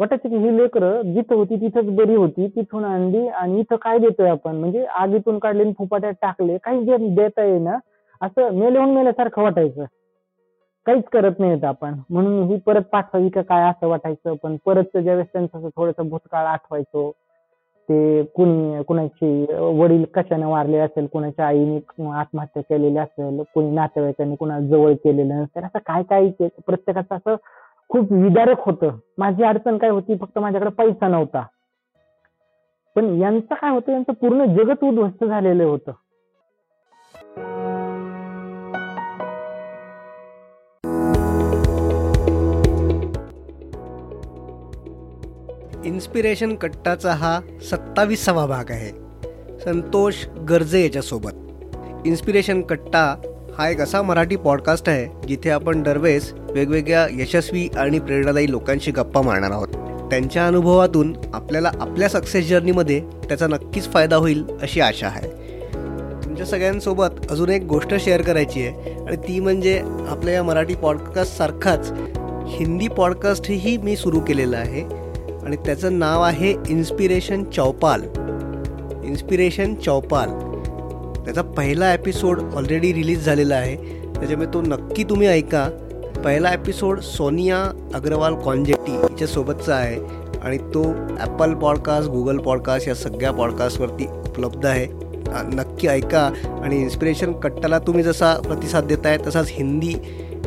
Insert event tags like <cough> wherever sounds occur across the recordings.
वाटायचं की ही लेकरं जिथं होती तिथंच बरी होती तिथून आणली आणि इथं काय देतोय आपण? म्हणजे आगीतून काढले आणि फुपाट्यात टाकले. काही जे देता येईना असं मेल्याहून मेल्यासारखं वाटायचं. काहीच करत नाहीत आपण. म्हणून ही परत पाठवावी का काय असं वाटायचं पण परत ज्यावेळेस त्यांचं त्यांचा थोडस भूतकाळ आठवायचो ते कुणी कुणाची वडील कशाने वारले असेल कुणाच्या आईने आत्महत्या केलेली असेल कुणी नातेवाईकांनी कुणा जवळ केलेलं नसेल असं काय काय प्रत्येकाचं असं खूप विदारक होतं. माझी अडचण काय होती? फक्त माझ्याकडे पैसा नव्हता. पण यांचं काय होतं? यांचं पूर्ण जगत उद्ध्वस्त झालेलं होतं. इन्स्पिरेशन कट्टाचा हा सत्तावीसावा भाग आहे. संतोष गर्जे याच्यासोबत. इन्स्पिरेशन कट्टा हा एक असा मराठी पॉडकास्ट आहे जिथे आपण दरवेळेस वेगवेगळ्या यशस्वी आणि प्रेरणादायी लोकांशी गप्पा मारणार आहोत. त्यांच्या अनुभवातून आपल्याला आपल्या सक्सेस जर्नीमध्ये त्याचा नक्कीच फायदा होईल अशी आशा आहे. तुमच्या सगळ्यांसोबत अजून एक गोष्ट शेअर करायची आहे आणि ती म्हणजे आपल्या या मराठी पॉडकास्टसारखाच हिंदी पॉडकास्टही मी सुरू केलेलं आहे आणि त्याचं नाव आहे इन्स्पिरेशन चौपाल इन्स्पिरेशन चौपाल त्याचा पहिला एपिसोड ऑलरेडी रिलीज झालेला आहे. त्याच्यामुळे तो नक्की तुम्ही ऐका. पहिला एपिसोड सोनिया अग्रवाल कॉन्जेटी हिच्यासोबतचा आहे. आणि तो ॲपल पॉडकास्ट गुगल पॉडकास्ट या सगळ्या पॉडकास्टवरती उपलब्ध आहे. नक्की ऐका. आणि इन्स्पिरेशन कट्टाला तुम्ही जसा प्रतिसाद देताय तसाच हिंदी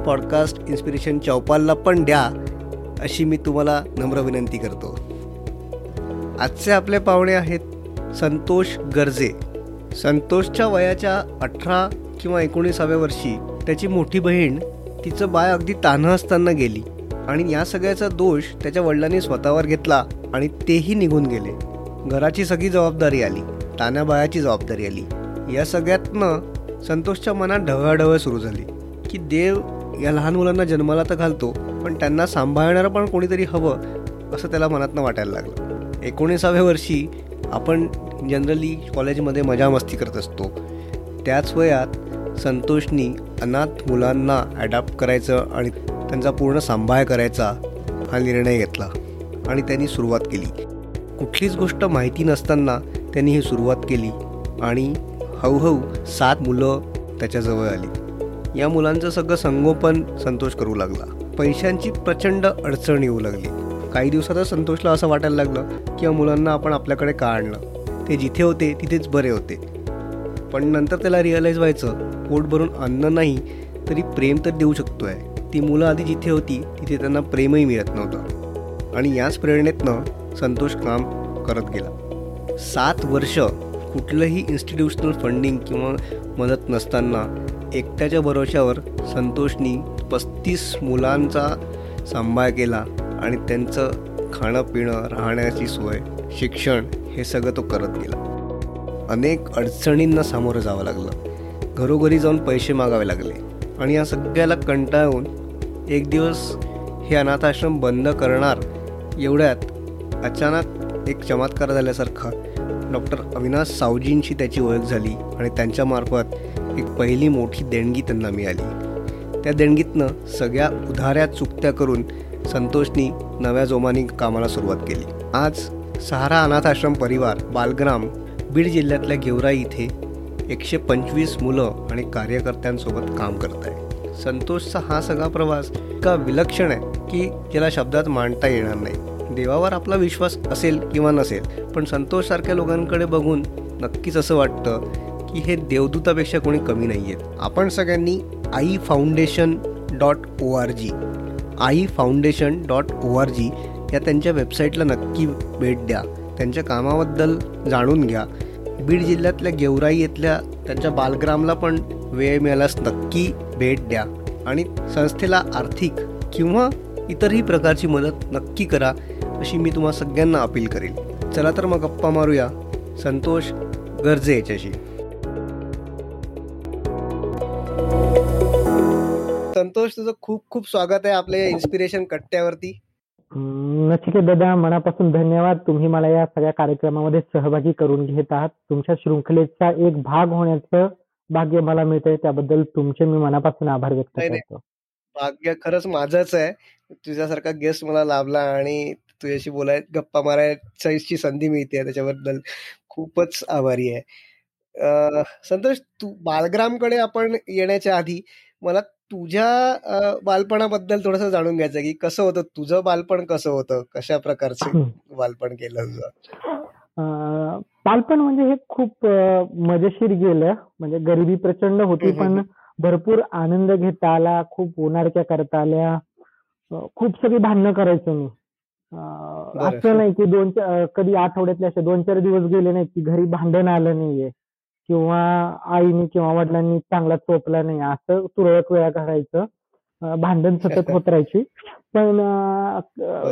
पॉडकास्ट इन्स्पिरेशन चौपालला पण द्या अशी मी तुम्हाला नम्र विनंती करतो. आजचे आपले पाहुणे आहेत संतोष गर्जे. संतोषच्या वयाच्या अठरा किंवा एकोणीसाव्या वर्षी त्याची मोठी बहीण तिचं बाय अगदी तान्ह असताना गेली आणि या सगळ्याचा दोष त्याच्या वडिलांनी स्वतःवर घेतला आणि तेही निघून गेले. घराची सगळी जबाबदारी आली. तान्या बायाची जबाबदारी आली. या सगळ्यातनं संतोषच्या मनात ढवळाढवळ सुरू झाली की देव या लहान मुलांना जन्माला तर घालतो पण त्यांना सांभाळणारं पण कोणीतरी हवं असं त्याला मनातनं वाटायला लागलं. एकोणीसाव्या वर्षी आपण जनरली कॉलेजमध्ये मजा मस्ती करत असतो. त्याच वयात संतोषनी अनाथ मुलांना ॲडॉप्ट करायचं आणि त्यांचा पूर्ण सांभाळ करायचा हा निर्णय घेतला आणि त्यांनी सुरुवात केली. कुठलीच गोष्ट माहिती नसताना त्यांनी ही सुरुवात केली आणि हळूहळू सात मुलं त्याच्याजवळ आली. या मुलांचं सगळं संगोपन संतोष करू लागला. पैशांची प्रचंड अडचण येऊ लागली. काही दिवसातच संतोषला असं वाटायला लागलं की या मुलांना आपण आपल्याकडे का आणलं ते जिथे होते तिथेच बरे होते. पण नंतर त्याला रिअलाईज व्हायचं पोट भरून अन्न नाही तरी प्रेम तर देऊ शकतो आहे ती मुलं आधी जिथे होती तिथे त्यांना प्रेमही मिळत नव्हतं. आणि याच प्रेरणेतनं संतोष काम करत गेला. सात वर्ष कुठलंही इन्स्टिट्यूशनल फंडिंग किंवा मदत नसताना एकट्याच्या भरोश्यावर संतोषनी पस्तीस मुलांचा सांभाळ केला. आणि त्यांचं खाणं पिणं राहण्याची सोय शिक्षण हे सगळं तो करत गेला. अनेक अडचणींना सामोरं जावं लागलं. घरोघरी जाऊन पैसे मागावे लागले. आणि या सगळ्याला कंटाळून एक दिवस हे अनाथाश्रम बंद करणार एवढ्यात अचानक एक चमत्कार झाल्यासारखा डॉक्टर अविनाश सावजींशी त्याची ओळख झाली आणि त्यांच्यामार्फत एक पहिली मोठी देणगी त्यांना मिळाली. त्या देणगीतनं सगळ्या उधाऱ्या चुकत्या करून संतोषनी नव्या जोमानी कामाला सुरुवात केली. आज सहारा अनाथाश्रम परिवार बालग्राम बीड जिल्ह्यातल्या गेवराई इथे एकशे पंचवीस मुलं आणि कार्यकर्त्यांसोबत काम करत आहे. संतोषचा हा सगळा प्रवास इतका विलक्षण आहे की ज्याला शब्दात मांडता येणार नाही. देवावर आपला विश्वास असेल किंवा नसेल पण संतोषसारख्या लोकांकडे बघून नक्कीच असं वाटतं की हे देवदूतापेक्षा कोणी कमी नाही आहेत आपण सगळ्यांनी Aai foundation dot O R G Aai foundation dot O R G या त्यांच्या वेबसाईटला नक्की भेट द्या. त्यांच्या कामाबद्दल जाणून घ्या. बीड जिल्ह्यातल्या गेवराई येथल्या त्यांच्या बालग्रामला पण वेळ मिळाल्यास नक्की भेट द्या. आणि संस्थेला आर्थिक किंवा इतरही प्रकारची मदत नक्की करा अशी मी तुम्हा सगळ्यांना अपील करेल. चला तर मग गप्पा मारूया. संतोष गरजे याच्याशी. संतोष तुझं खूप खूप स्वागत आहे आपल्या इन्स्पिरेशन कट्ट्यावरती. नचिकेत दादा मनापासून धन्यवाद. तुम्ही मला या सगळ्या कार्यक्रमामध्ये सहभागी करून घेत आहात. तुमच्या शृंखलेचा एक भाग होण्याचं भाग्य मला मिळतंय. त्याबद्दल तुमचे मी मनापासून आभार व्यक्त करतो. भाग्य खरंच माझंच आहे. तुझ्यासारखा गेस्ट मला लाभला आणि तुझ्याशी बोलाय गप्पा मारायची संधी मिळते त्याच्याबद्दल खूपच आभारी आहे. संतोष तू बालग्रामकडे आपण येण्याच्या आधी मला तुझ्या बालपणाबद्दल थोडस जाणून घ्यायचं की कसं होतं तुझं बालपण कसं होतं कशा प्रकारचं बालपण केलं तुझं? बालपण म्हणजे हे खूप मजेशीर गेलं. म्हणजे गरिबी प्रचंड होती पण भरपूर आनंद घेता आला खूप उन्हाळ्या करता आल्या खूप सगळी भांडणं करायचो मी. असं नाही की दोन कधी आठवड्यातले असे दोन चार दिवस गेले नाही की घरी भांडण आलं नाहीये. किंवा आईने किंवा वडिलांनी चांगला चोपला नाही असं तुरळक वेळा करायचं भांडण सतत होत राहायची. पण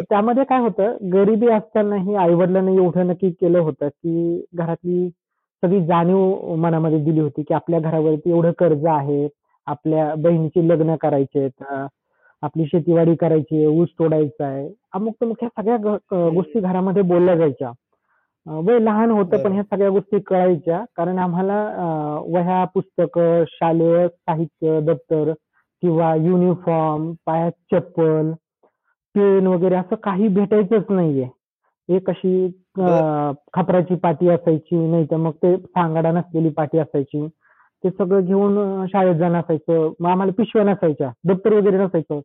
त्यामध्ये काय होतं गरिबी असतानाही आई वडिलांनी एवढं नक्की केलं होतं की घरातली सगळी जाणीव मनामध्ये दिली होती की आपल्या घरावरती एवढं कर्ज आहे आपल्या बहिणीचे लग्न करायचे आपली शेतीवाडी करायची ऊस तोडायचा आहे. अमुक तमुक ह्या सगळ्या गोष्टी घरामध्ये बोलल्या जायच्या. वय लहान होतं पण ह्या सगळ्या गोष्टी कळायच्या. कारण आम्हाला वह्या पुस्तक शालेय साहित्य दप्तर किंवा युनिफॉर्म पायात चप्पल पेन वगैरे असं काही भेटायचंच नाहीये. एक अशी खापराची पाटी असायची नाही तर मग ते सांगाडा नसलेली पाटी असायची. ते सगळं घेऊन शाळेत जाणं असायचं. मग आम्हाला पिशव्या नसायच्या. दप्तर वगैरे नसायचं.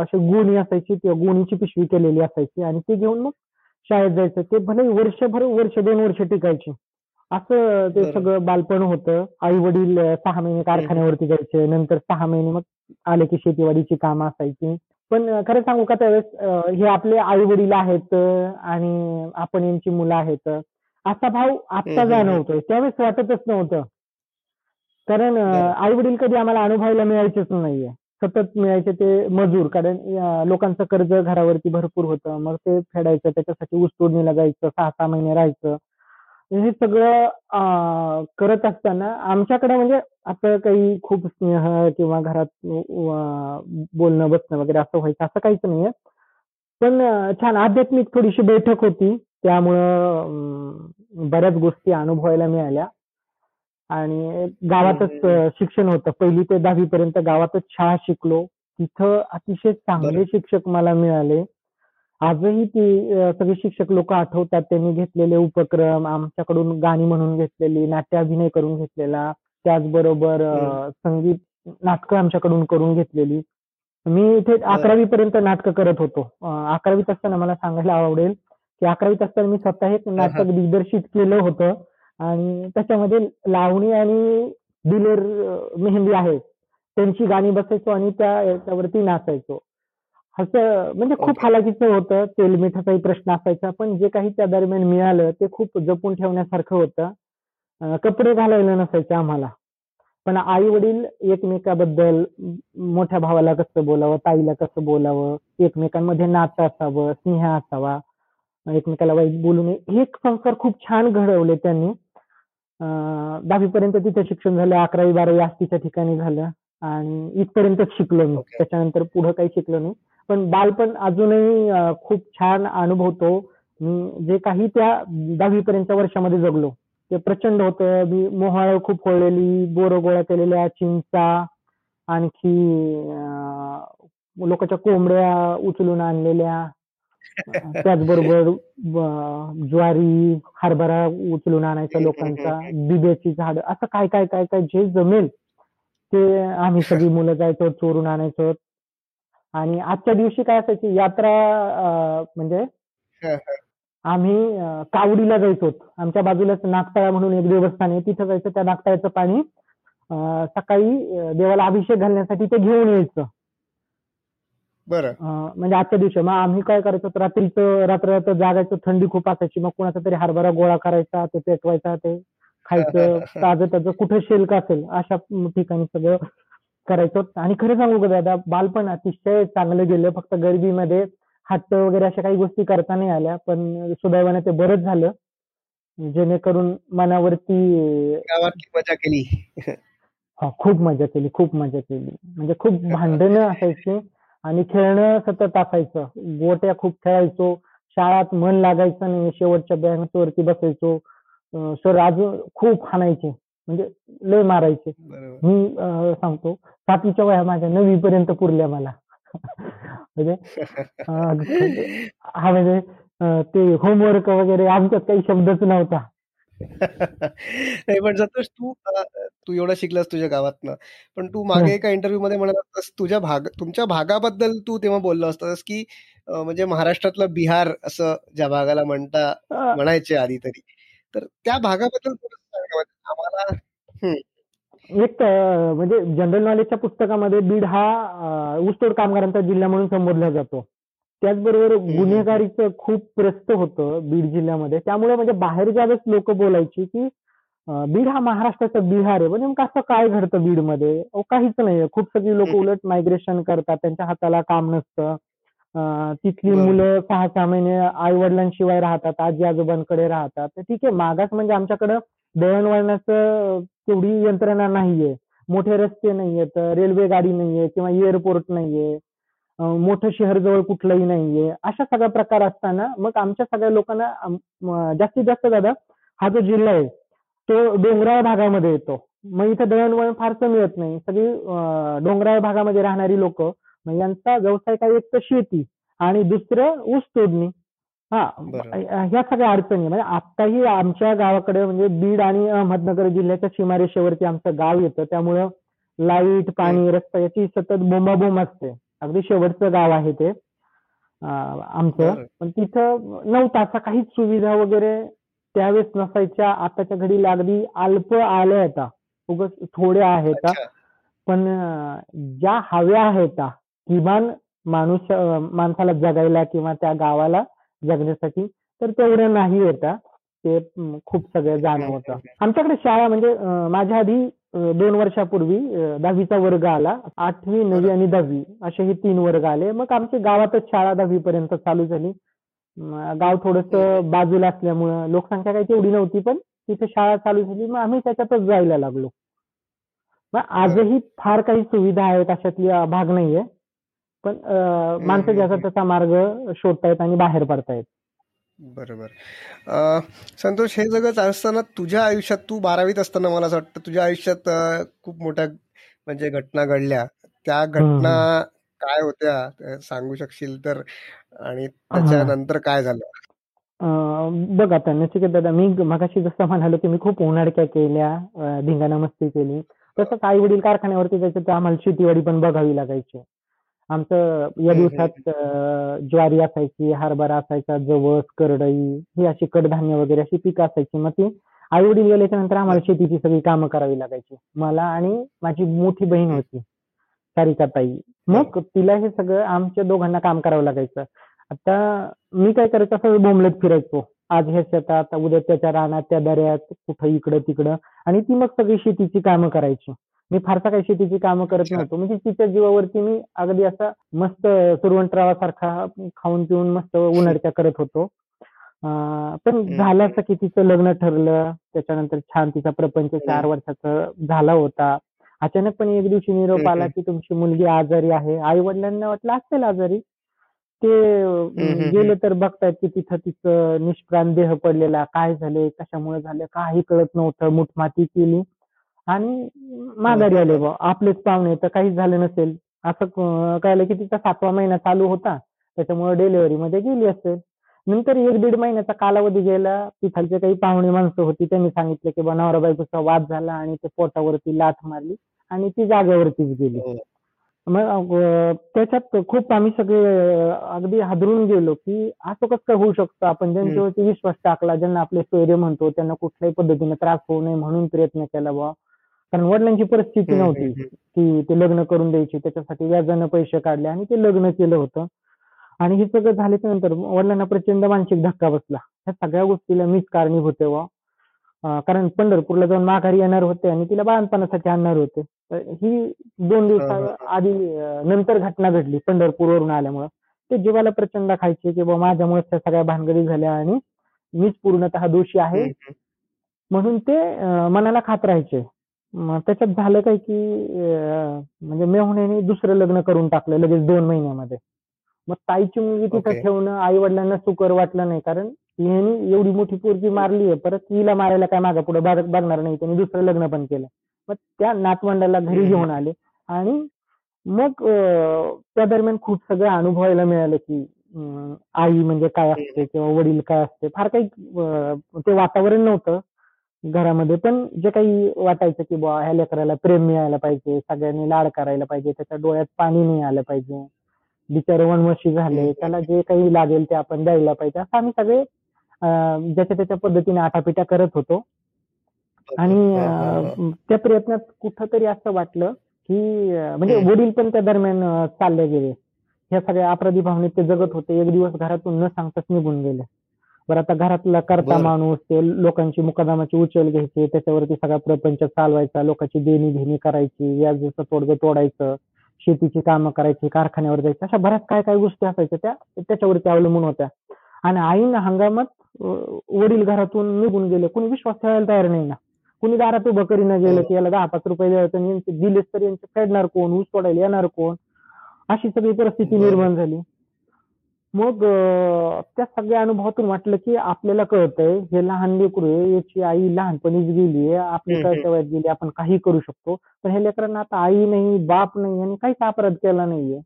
अशी गुणी असायची त्या गुणीची पिशवी केलेली असायची. आणि ते घेऊन मग शाळेत जायचं. ते भले वर्षभर वर्ष दोन वर्ष टिकायची. असं ते सगळं बालपण होतं. आई वडील सहा महिने कारखान्यावरती जायचे. नंतर सहा महिने मग आले की शेतीवाडीची कामं असायची. पण खरं सांगू का त्यावेळेस हे आपले आई वडील आहेत आणि आपण यांची मुलं आहेत. असा भाव आता जाणवतोय. त्यावेळेस वाटतच नव्हतं. कारण आई वडील कधी आम्हाला अनुभवायला मिळायचेच नाहीये. सतत मिळायचे ते मजूर. कारण लोकांचं कर्ज घरावरती भरपूर होतं. मग ते फेडायचं त्याच्यासाठी ऊसतोडणीला जायचं सहा सहा महिने राहायचं. हे सगळं करत असताना आमच्याकडे म्हणजे असं काही खूप स्नेह किंवा घरात बोलणं बसणं वगैरे असं व्हायचं असं काहीच नाहीये. पण छान आध्यात्मिक थोडीशी बैठक होती. त्यामुळं बऱ्याच गोष्टी अनुभवायला मिळाल्या. आणि गावातच शिक्षण होतं. पहिली ते दहावी पर्यंत गावातच शाळा शिकलो. तिथं अतिशय चांगले शिक्षक मला मिळाले. आजही ती सगळे शिक्षक लोक आठवतात. त्यांनी घेतलेले उपक्रम आमच्याकडून गाणी म्हणून घेतलेली नाट्य अभिनय करून घेतलेला. त्याचबरोबर संगीत नाटकं आमच्याकडून करून घेतलेली. मी इथे अकरावी पर्यंत नाटकं करत होतो. अकरावीत असताना मला सांगायला आवडेल की अकरावीत असताना मी स्वतः एक नाटक दिग्दर्शित केलं होतं. आणि त्याच्यामध्ये लावणी आणि दिलेर मेहंदी आहे. त्यांची गाणी बसायचो आणि त्या याच्यावरती नाचायचो. असं म्हणजे खूप हालाकीचं होतं. तेल मिठाचाही प्रश्न असायचा पण जे काही त्या दरम्यान मिळालं ते खूप जपून ठेवण्यासारखं होतं. कपडे घालायला नसायचे आम्हाला. पण आई वडील एकमेकाबद्दल मोठ्या भावाला कसं बोलावं ताईला कसं बोलावं एकमेकांमध्ये नातं असावं स्नेह असावा एकमेकाला वाईट बोलू नये हे संस्कार खूप छान घडवले त्यांनी. दहावीपर्यंत तिथे शिक्षण झालं अकरावी बारावी आस्तीच्या ठिकाणी झालं. आणि इथपर्यंतच शिकलो मी. त्याच्यानंतर पुढे काही शिकलो नाही. पण बालपण अजूनही खूप छान अनुभवतो. मी जे काही त्या दहावीपर्यंत वर्षामध्ये जगलो ते प्रचंड होतं. मी मोहाळ खूप होळलेली बोरं गोळा केलेल्या चिंचा आणखी लोकांच्या कोंबड्या उचलून आणलेल्या <laughs> त्याचबरोबर ज्वारी हरभरा उचलून आणायचा लोकांचा बिब्याची झाड असं काय काय काय काय जे जमेल ते आम्ही सगळी <laughs> मुलं जायचो चोरून आणायचो. आणि आजच्या दिवशी काय असायची यात्रा म्हणजे <laughs> आम्ही कावडीला जायचो. आमच्या बाजूलाच नागताळा म्हणून एक देवस्थान आहे तिथं जायचं त्या नागताळ्याचं पाणी सकाळी देवाला अभिषेक घालण्यासाठी ते घेऊन यायचं. बरं. म्हणजे आजच्या दिवशी मग आम्ही काय करायचो रात्रीचं रात्र रात्र जागायचं थंडी खूप असायची. मग कुणाचा तरी हरभरा गोळा करायचा ते पेटवायचा ते खायचं <laughs> ताजं ताजं कुठे शेल्क असेल अशा ठिकाणी सगळं करायचो. आणि खरं सांगू का दादा बालपण अतिशय चांगलं गेलं. फक्त गरिबीमध्ये हट्ट वगैरे अशा काही गोष्टी करता नाही आल्या पण सुदैवाने ते बरंच झालं. जेणेकरून मनावरती मजा केली. खूप मजा केली खूप मजा केली. म्हणजे खूप भांडणं असायची. आणि खेळणं सतत असायचं. गोट्या खूप खेळायचो. शाळात मन लागायचं नाही. शेवटच्या बँक वरती बसायचो. सर अजून खूप हाणायचे. म्हणजे लय मारायचे. मी सांगतो सातवीच्या वया माझ्या नवी पर्यंत पुरल्या मला. <laughs> म्हणजे <laughs> हा म्हणजे ते होमवर्क वगैरे आमच्यात काही शब्दच नव्हता. <laughs> नाही पण संतोष तू तू एवढा शिकलास तुझ्या गावातनं. पण तू मागे एका इंटरव्ह्यू मध्ये म्हणत तुझ्या भाग तुमच्या भागाबद्दल तू तेव्हा बोललो असतास की म्हणजे महाराष्ट्रातलं बिहार असं ज्या भागाला म्हणता म्हणायचे आधी तरी. तर त्या भागाबद्दल आम्हाला एक म्हणजे जनरल नॉलेजच्या पुस्तकामध्ये बीड हा ऊसतोड कामगारांचा जिल्हा म्हणून संबोधला जातो. त्याचबरोबर गुन्हेगारीचं खूप प्रस्त होतं बीड जिल्ह्यामध्ये. त्यामुळे म्हणजे बाहेर ज्यावेळेस लोक बोलायची की बीड हा महाराष्ट्राचा बिहार आहे. म्हणजे कसं काय घडतं बीडमध्ये? काहीच नाही खूप सगळी लोक उलट मायग्रेशन करतात. त्यांच्या हाताला काम नसतं. तिथली मुलं सहा सहा महिने आई वडिलांशिवाय राहतात. आजी आजोबांकडे राहतात. तर ठीक आहे. मागास म्हणजे आमच्याकडं दळणवळणाचं तेवढी यंत्रणा नाहीये. मोठे रस्ते नाहीयेत. रेल्वे गाडी नाहीये किंवा एअरपोर्ट नाहीये. मोठं शहर जवळ कुठलंही नाहीये. अशा सगळ्या प्रकार असताना मग आमच्या सगळ्या लोकांना जास्तीत जास्त दादा हा जो जिल्हा आहे तो डोंगराळ भागामध्ये येतो. मग इथं दळणवळण फारसं मिळत नाही. सगळी डोंगराळ भागामध्ये राहणारी लोक यांचा व्यवसाय काय? एक तर शेती आणि दुसरं ऊस तोडणी. हा ह्या सगळ्या अडचणी. म्हणजे आत्ताही आमच्या गावाकडे म्हणजे बीड आणि अहमदनगर जिल्ह्याच्या सीमारेषेवरती आमचं गाव येतं. त्यामुळं लाइट पाणी रस्ता याची सतत बोंबाबोंब असते. अगदी शेवटचं गाव आहे ते आमचं. पण तिथं नव्हतं असं काहीच सुविधा वगैरे त्यावेळेस नसायच्या. आताच्या घडीला अगदी अल्प आल्या आता उगच थोड्या आहेत. पण ज्या हव्या आहेत किमान माणूस माणसाला जगायला किंवा त्या गावाला जगण्यासाठी तर तेवढं नाही येता. ते खूप सगळं जाणवतं. आमच्याकडे शाळा म्हणजे माझ्या आधी दोन वर्षापूर्वी दहावीचा वर्ग आला. आठवी नववी आणि दहावी असे हे तीन वर्ग आले. मग आमची गावातच शाळा दहावी पर्यंत चालू झाली. गाव थोडस बाजूला असल्यामुळं लोकसंख्या काही तेवढी नव्हती पण तिथे शाळा चालू झाली. मग आम्ही त्याच्यातच जायला लागलो. मग आजही फार काही सुविधा आहेत अशातली भाग नाहीये. पण माणसं ज्याचा त्याचा मार्ग शोधतायत आणि बाहेर पडतायत. बरोबर. संतोष हे सगळं असताना तुझ्या आयुष्यात तू बारावीत असताना मला असं वाटतं तुझ्या आयुष्यात खूप मोठ्या म्हणजे घटना घडल्या. त्या घटना काय होत्या सांगू शकशील तर? आणि त्याच्यानंतर काय झालं? बघ आता नचिकेत दादा मी मगाशी जसं म्हणालो की मी खूप उन्हाळक्या केल्या धिंगाणा मस्ती केली. तसंच आई वडील कारखान्यावरती जायचं तर आम्हाला शेतीवाडी पण बघावी लागायची. आमचं या दिवसात ज्वारी असायची हरभरा असायचा जवस करडई ही अशी कडधान्य वगैरे अशी पिकं असायची. मग ती आई वडील गेल्याच्यानंतर आम्हाला शेतीची सगळी कामं करावी लागायची. मला आणि माझी मोठी बहीण होती सारिका ताई मग तिला हे सगळं आमच्या दोघांना काम करावं लागायचं. आता मी काय करायचं असं बोंबलत फिरायचो. आज ह्या शेतात उद्या त्याच्या रानात त्या दऱ्यात कुठं इकडं तिकडं. आणि ती मग सगळी शेतीची कामं करायची. मी फारसा काही शेतीची कामं करत नव्हतो. म्हणजे तिच्या जीवावरती मी अगदी असा मस्त सुरवंटरावासारखा खाऊन पिऊन मस्त उन्हाळ्या करत होतो. पण झालं असं की तिचं लग्न ठरलं. त्याच्यानंतर छान तिचा प्रपंच चार वर्षाचा झाला होता. अचानकपणे एक दिवशी निरोप आला की तुमची मुलगी आजारी आहे. आई वडिलांना वाटलं असेल आजारी. ते गेले तर बघतायत की तिथं तिचं निष्प्राण देह पडलेला. काय झाले कशामुळे झाले? काही कळत नव्हतं. मुठमाती केली. आणि माघारी आले बा आपलेच पाहुणे तर काहीच झालं नसेल. असं कळलं की तिचा सातवा महिना चालू होता. त्याच्यामुळे डिलिव्हरी मध्ये गेली असेल. नंतर एक दीड महिन्याचा कालावधी गेला. तिथलचे काही पाहुणे माणसं होती त्यांनी सांगितलं की नवरा बायकोचा वाद झाला आणि ते पोटावरती लाथ मारली आणि ती जागेवरतीच गेली. हो. मग त्याच्यात खूप आम्ही सगळे अगदी हादरून गेलो की असं कसं काय होऊ शकतं? आपण ज्यांच्यावरती विश्वास टाकला ज्यांना आपले सोयरे म्हणतो त्यांना कुठल्याही पद्धतीने त्रास होऊ नये म्हणून प्रयत्न केला बा कारण वडिलांची परिस्थिती नव्हती की ते लग्न करून द्यायची त्याच्यासाठी व्याजानं पैसे काढले आणि ते लग्न केलं होतं. आणि हे सगळं झाल्याच्यानंतर वडिलांना प्रचंड मानसिक धक्का बसला. ह्या सगळ्या गोष्टीला मीच कारणीभूत वा कारण पंढरपूरला जाऊन माघारी येणार होते आणि तिला बाळणपणासाठी आणणार होते. ही दोन दिवसा आधी नंतर घटना घडली पंढरपूरवरून आल्यामुळं. ते जीवाला प्रचंड खायचे की बाबा माझ्यामुळे त्या सगळ्या भानगडी झाल्या आणि मीच पूर्णतः दोषी आहे. म्हणून ते मनाला खात राहायचे. त्याच्यात झालं काय की म्हणजे मेहुण्याने दुसरं लग्न करून टाकलं लगेच दोन महिन्यामध्ये. मग ताईची मुलगी तिथं ठेवणं आई वडिलांना सुकर वाटलं नाही कारण यांनी एवढी मोठी पोरगी मारली आहे परत तिला मारायला काय मागा पुढे बघणार नाही त्यांनी दुसरं लग्न पण केलं. मग त्या नातवंडाला घरी घेऊन आले आणि मग त्या दरम्यान खूप सगळं अनुभवायला मिळालं की आई म्हणजे काय असते किंवा वडील काय असते. फार काही ते वातावरण नव्हतं. घरामध्ये. पण जे काही वाटायचं की बुवा ह्या लेकराला प्रेम मिळायला पाहिजे सगळ्यांनी लाड करायला पाहिजे त्याच्या डोळ्यात पाणी नाही आलं पाहिजे. बिचारे वनवशी झाले त्याला जे काही लागेल ते आपण द्यायला पाहिजे. असं आम्ही सगळे ज्याच्या त्याच्या पद्धतीने आटापिटा करत होतो. आणि त्या प्रयत्नात कुठंतरी असं वाटलं की म्हणजे. वडील पण त्या दरम्यान चालले गेले. ह्या सगळ्या अपराधी भावनेत ते जगत होते. एक दिवस घरातून न सांगताच निघून गेले. बरं आता घरातला करता बरं. माणूस ते लोकांची मुकदमाची उचल घ्यायची त्याच्यावरती सगळा प्रपंच चालवायचा लोकांची देणी घेणी करायची व्याजाचं तोडगं तोडायचं शेतीची कामं करायची कारखान्यावर जायचं अशा बऱ्याच काय काय गोष्टी असायच्या त्या त्याच्यावरती अवलंबून होत्या आणि आईनं हंगामात अं, वडील घरातून निघून गेले कोणी विश्वास ठेवायला तयार नाही ना कुणी दारात उभं करीनं गेलं की याला दहा पाच रुपये द्यायचं आणि यांचे दिलेच तर यांचे फेडणार कोण ऊस तोडायला येणार कोण अशी सगळी परिस्थिती बरं. निर्माण झाली मग त्या सगळ्या अनुभवातून वाटलं की आपल्याला कळतंय हे लहान लेकरू आहे याची आई लहानपणीच गेली आहे आपली हम्म, कळत्या वयात गेली आपण काही करू शकतो. पण ह्या लेकरांना आता आई नाही बाप नाही आणि काहीच अपराध केला नाहीये.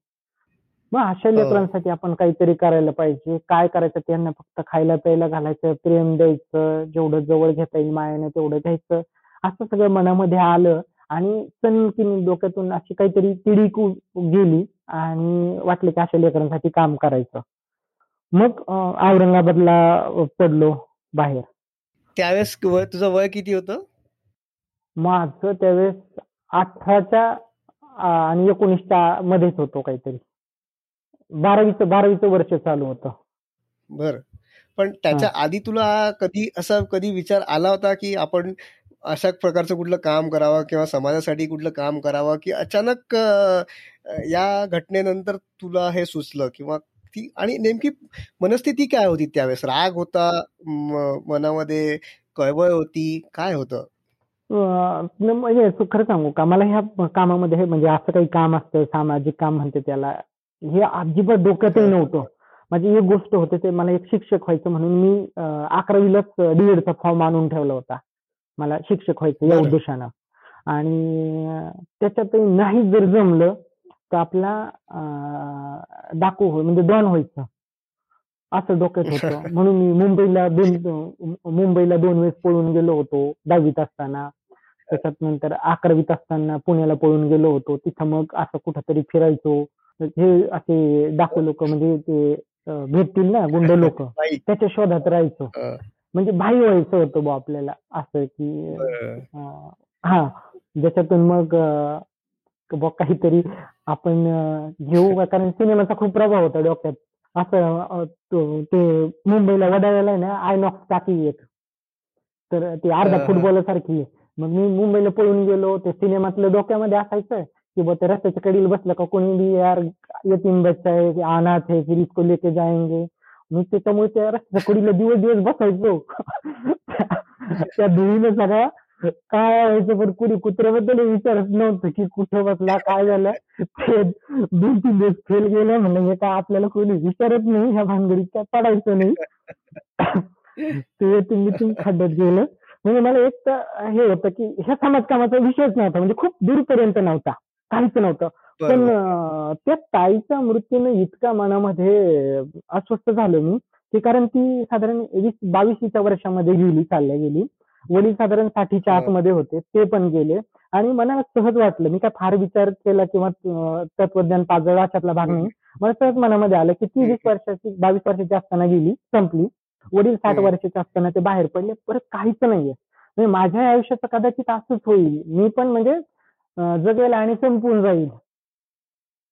मग अशा हो. लेकरांसाठी आपण काहीतरी करायला पाहिजे. काय करायचं? त्यांना फक्त खायला प्यायला घालायचं प्रेम द्यायचं जेवढं जवळ घेता येईल मायाने तेवढं घ्यायचं. असं सगळं मनामध्ये आलं आणि सनकीने डोक्यातून अशी काहीतरी तिडीक गेली आणि वाटलं की अशा लेकरांसाठी काम करायचं. मग औरंगाबादला पडलो बाहेर. त्यावेळेस तुझं वय किती होतं? माझं त्यावेळेस अठराच्या आणि एकोणीसच्या मध्येच होतो काहीतरी. बारावीचं बारावीचं वर्ष चालू होतं. बर. पण त्याच्या आधी तुला कधी असा कधी विचार आला होता की आपण अशा प्रकारचं कुठलं काम करावं किंवा समाजासाठी कुठलं काम करावं की अचानक या घटनेनंतर तुला हे सुचलं किंवा ती आणि नेमकी मनस्थिती काय होती त्यावेळेस? राग होता? मनामध्ये कळवळ होती? काय होतं? म्हणजे खरं सांगू का? मला ह्या कामामध्ये म्हणजे असं काही काम असतं सामाजिक काम म्हणते त्याला हे अजिबात डोक्यातही नव्हतं. माझी एक गोष्ट होते ते मला एक शिक्षक व्हायचं म्हणून मी अकरावीलाच डीएडचा फॉर्म आणून ठेवला होता. मला शिक्षक व्हायचं या. उद्देशानं. आणि त्याच्यातही नाही जर जमलं तर आपला डाकू होय म्हणजे डॉन व्हायचं. असं डोक्यात होतं. म्हणून मी मुंबईला दोन मुंबईला दोन वेळेस पळून गेलो होतो दहावीत असताना. त्याच्यात नंतर अकरावीत असताना पुण्याला पळून गेलो होतो. तिथं मग असं कुठंतरी फिरायचो. हे असे डाकू लोक म्हणजे ते भेटतील ना गुंड लोक. <laughs> त्याच्या शोधात राहायचो. म्हणजे भाई व्हायचं होतं बा आपल्याला. असं की हा. ज्याच्यातून मग बुवा काहीतरी आपण घेऊ बा, कारण सिनेमाचा खूप प्रभाव होता डोक्यात. असं तो- मुंबईला वडाळ्याला आहे ना आयनॉक्स टाकी एक. तर ती अर्धा. फुटबॉल सारखी आहे. मग मी मुंबईला पळून गेलो ते सिनेमातलं डोक्यामध्ये असायचं की बुवा ते रस्त्याच्या कडेला बसलं का कोणी बी यार यतीम बच्चा है अनाथ है फिर इसको लेके जाएंगे मी त्याच्यामुळे त्या रस्त्याच्या कडीला दिवस दिवस बसायचो <laughs> त्या धुळीनं सगळा काय व्हायचं पण कुणी कुत्र्याबद्दल विचारत नव्हतं की कुठे बसला काय झालं. ते दोन तीन दिवस फेल गेले म्हणलं हे काय आपल्याला कोणी विचारत नाही ह्या भानगडीत काय पडायचं नाही. ते तुम्ही तुम्ही खड्ड्यात गेलं. म्हणजे मला एक तर हे होतं की ह्या समाजकामाचा विषयच नव्हता म्हणजे खूप दूरपर्यंत नव्हता काहीच नव्हतं. पण त्या ताईच्या मृत्यूने इतका मनामध्ये अस्वस्थ झालो मी की कारण ती साधारण वीस बावीसच्या वर्षामध्ये गेली चालल्या गेली. वडील साधारण साठीच्या हा. आतमध्ये होते ते पण गेले. आणि मला सहज वाटलं मी काय फार विचार केला किंवा तत्वज्ञान पाजळ अशातला भाग नाही. मला सहज मनामध्ये आलं की ती वीस वर्षाची बावीस वर्षाची असताना गेली संपली. वडील साठ. वर्षाचे असताना ते बाहेर पडले परत काहीच नाहीये. म्हणजे माझ्या आयुष्याचं कदाचित असंच होईल. मी पण म्हणजे जगेल आणि संपून जाईल.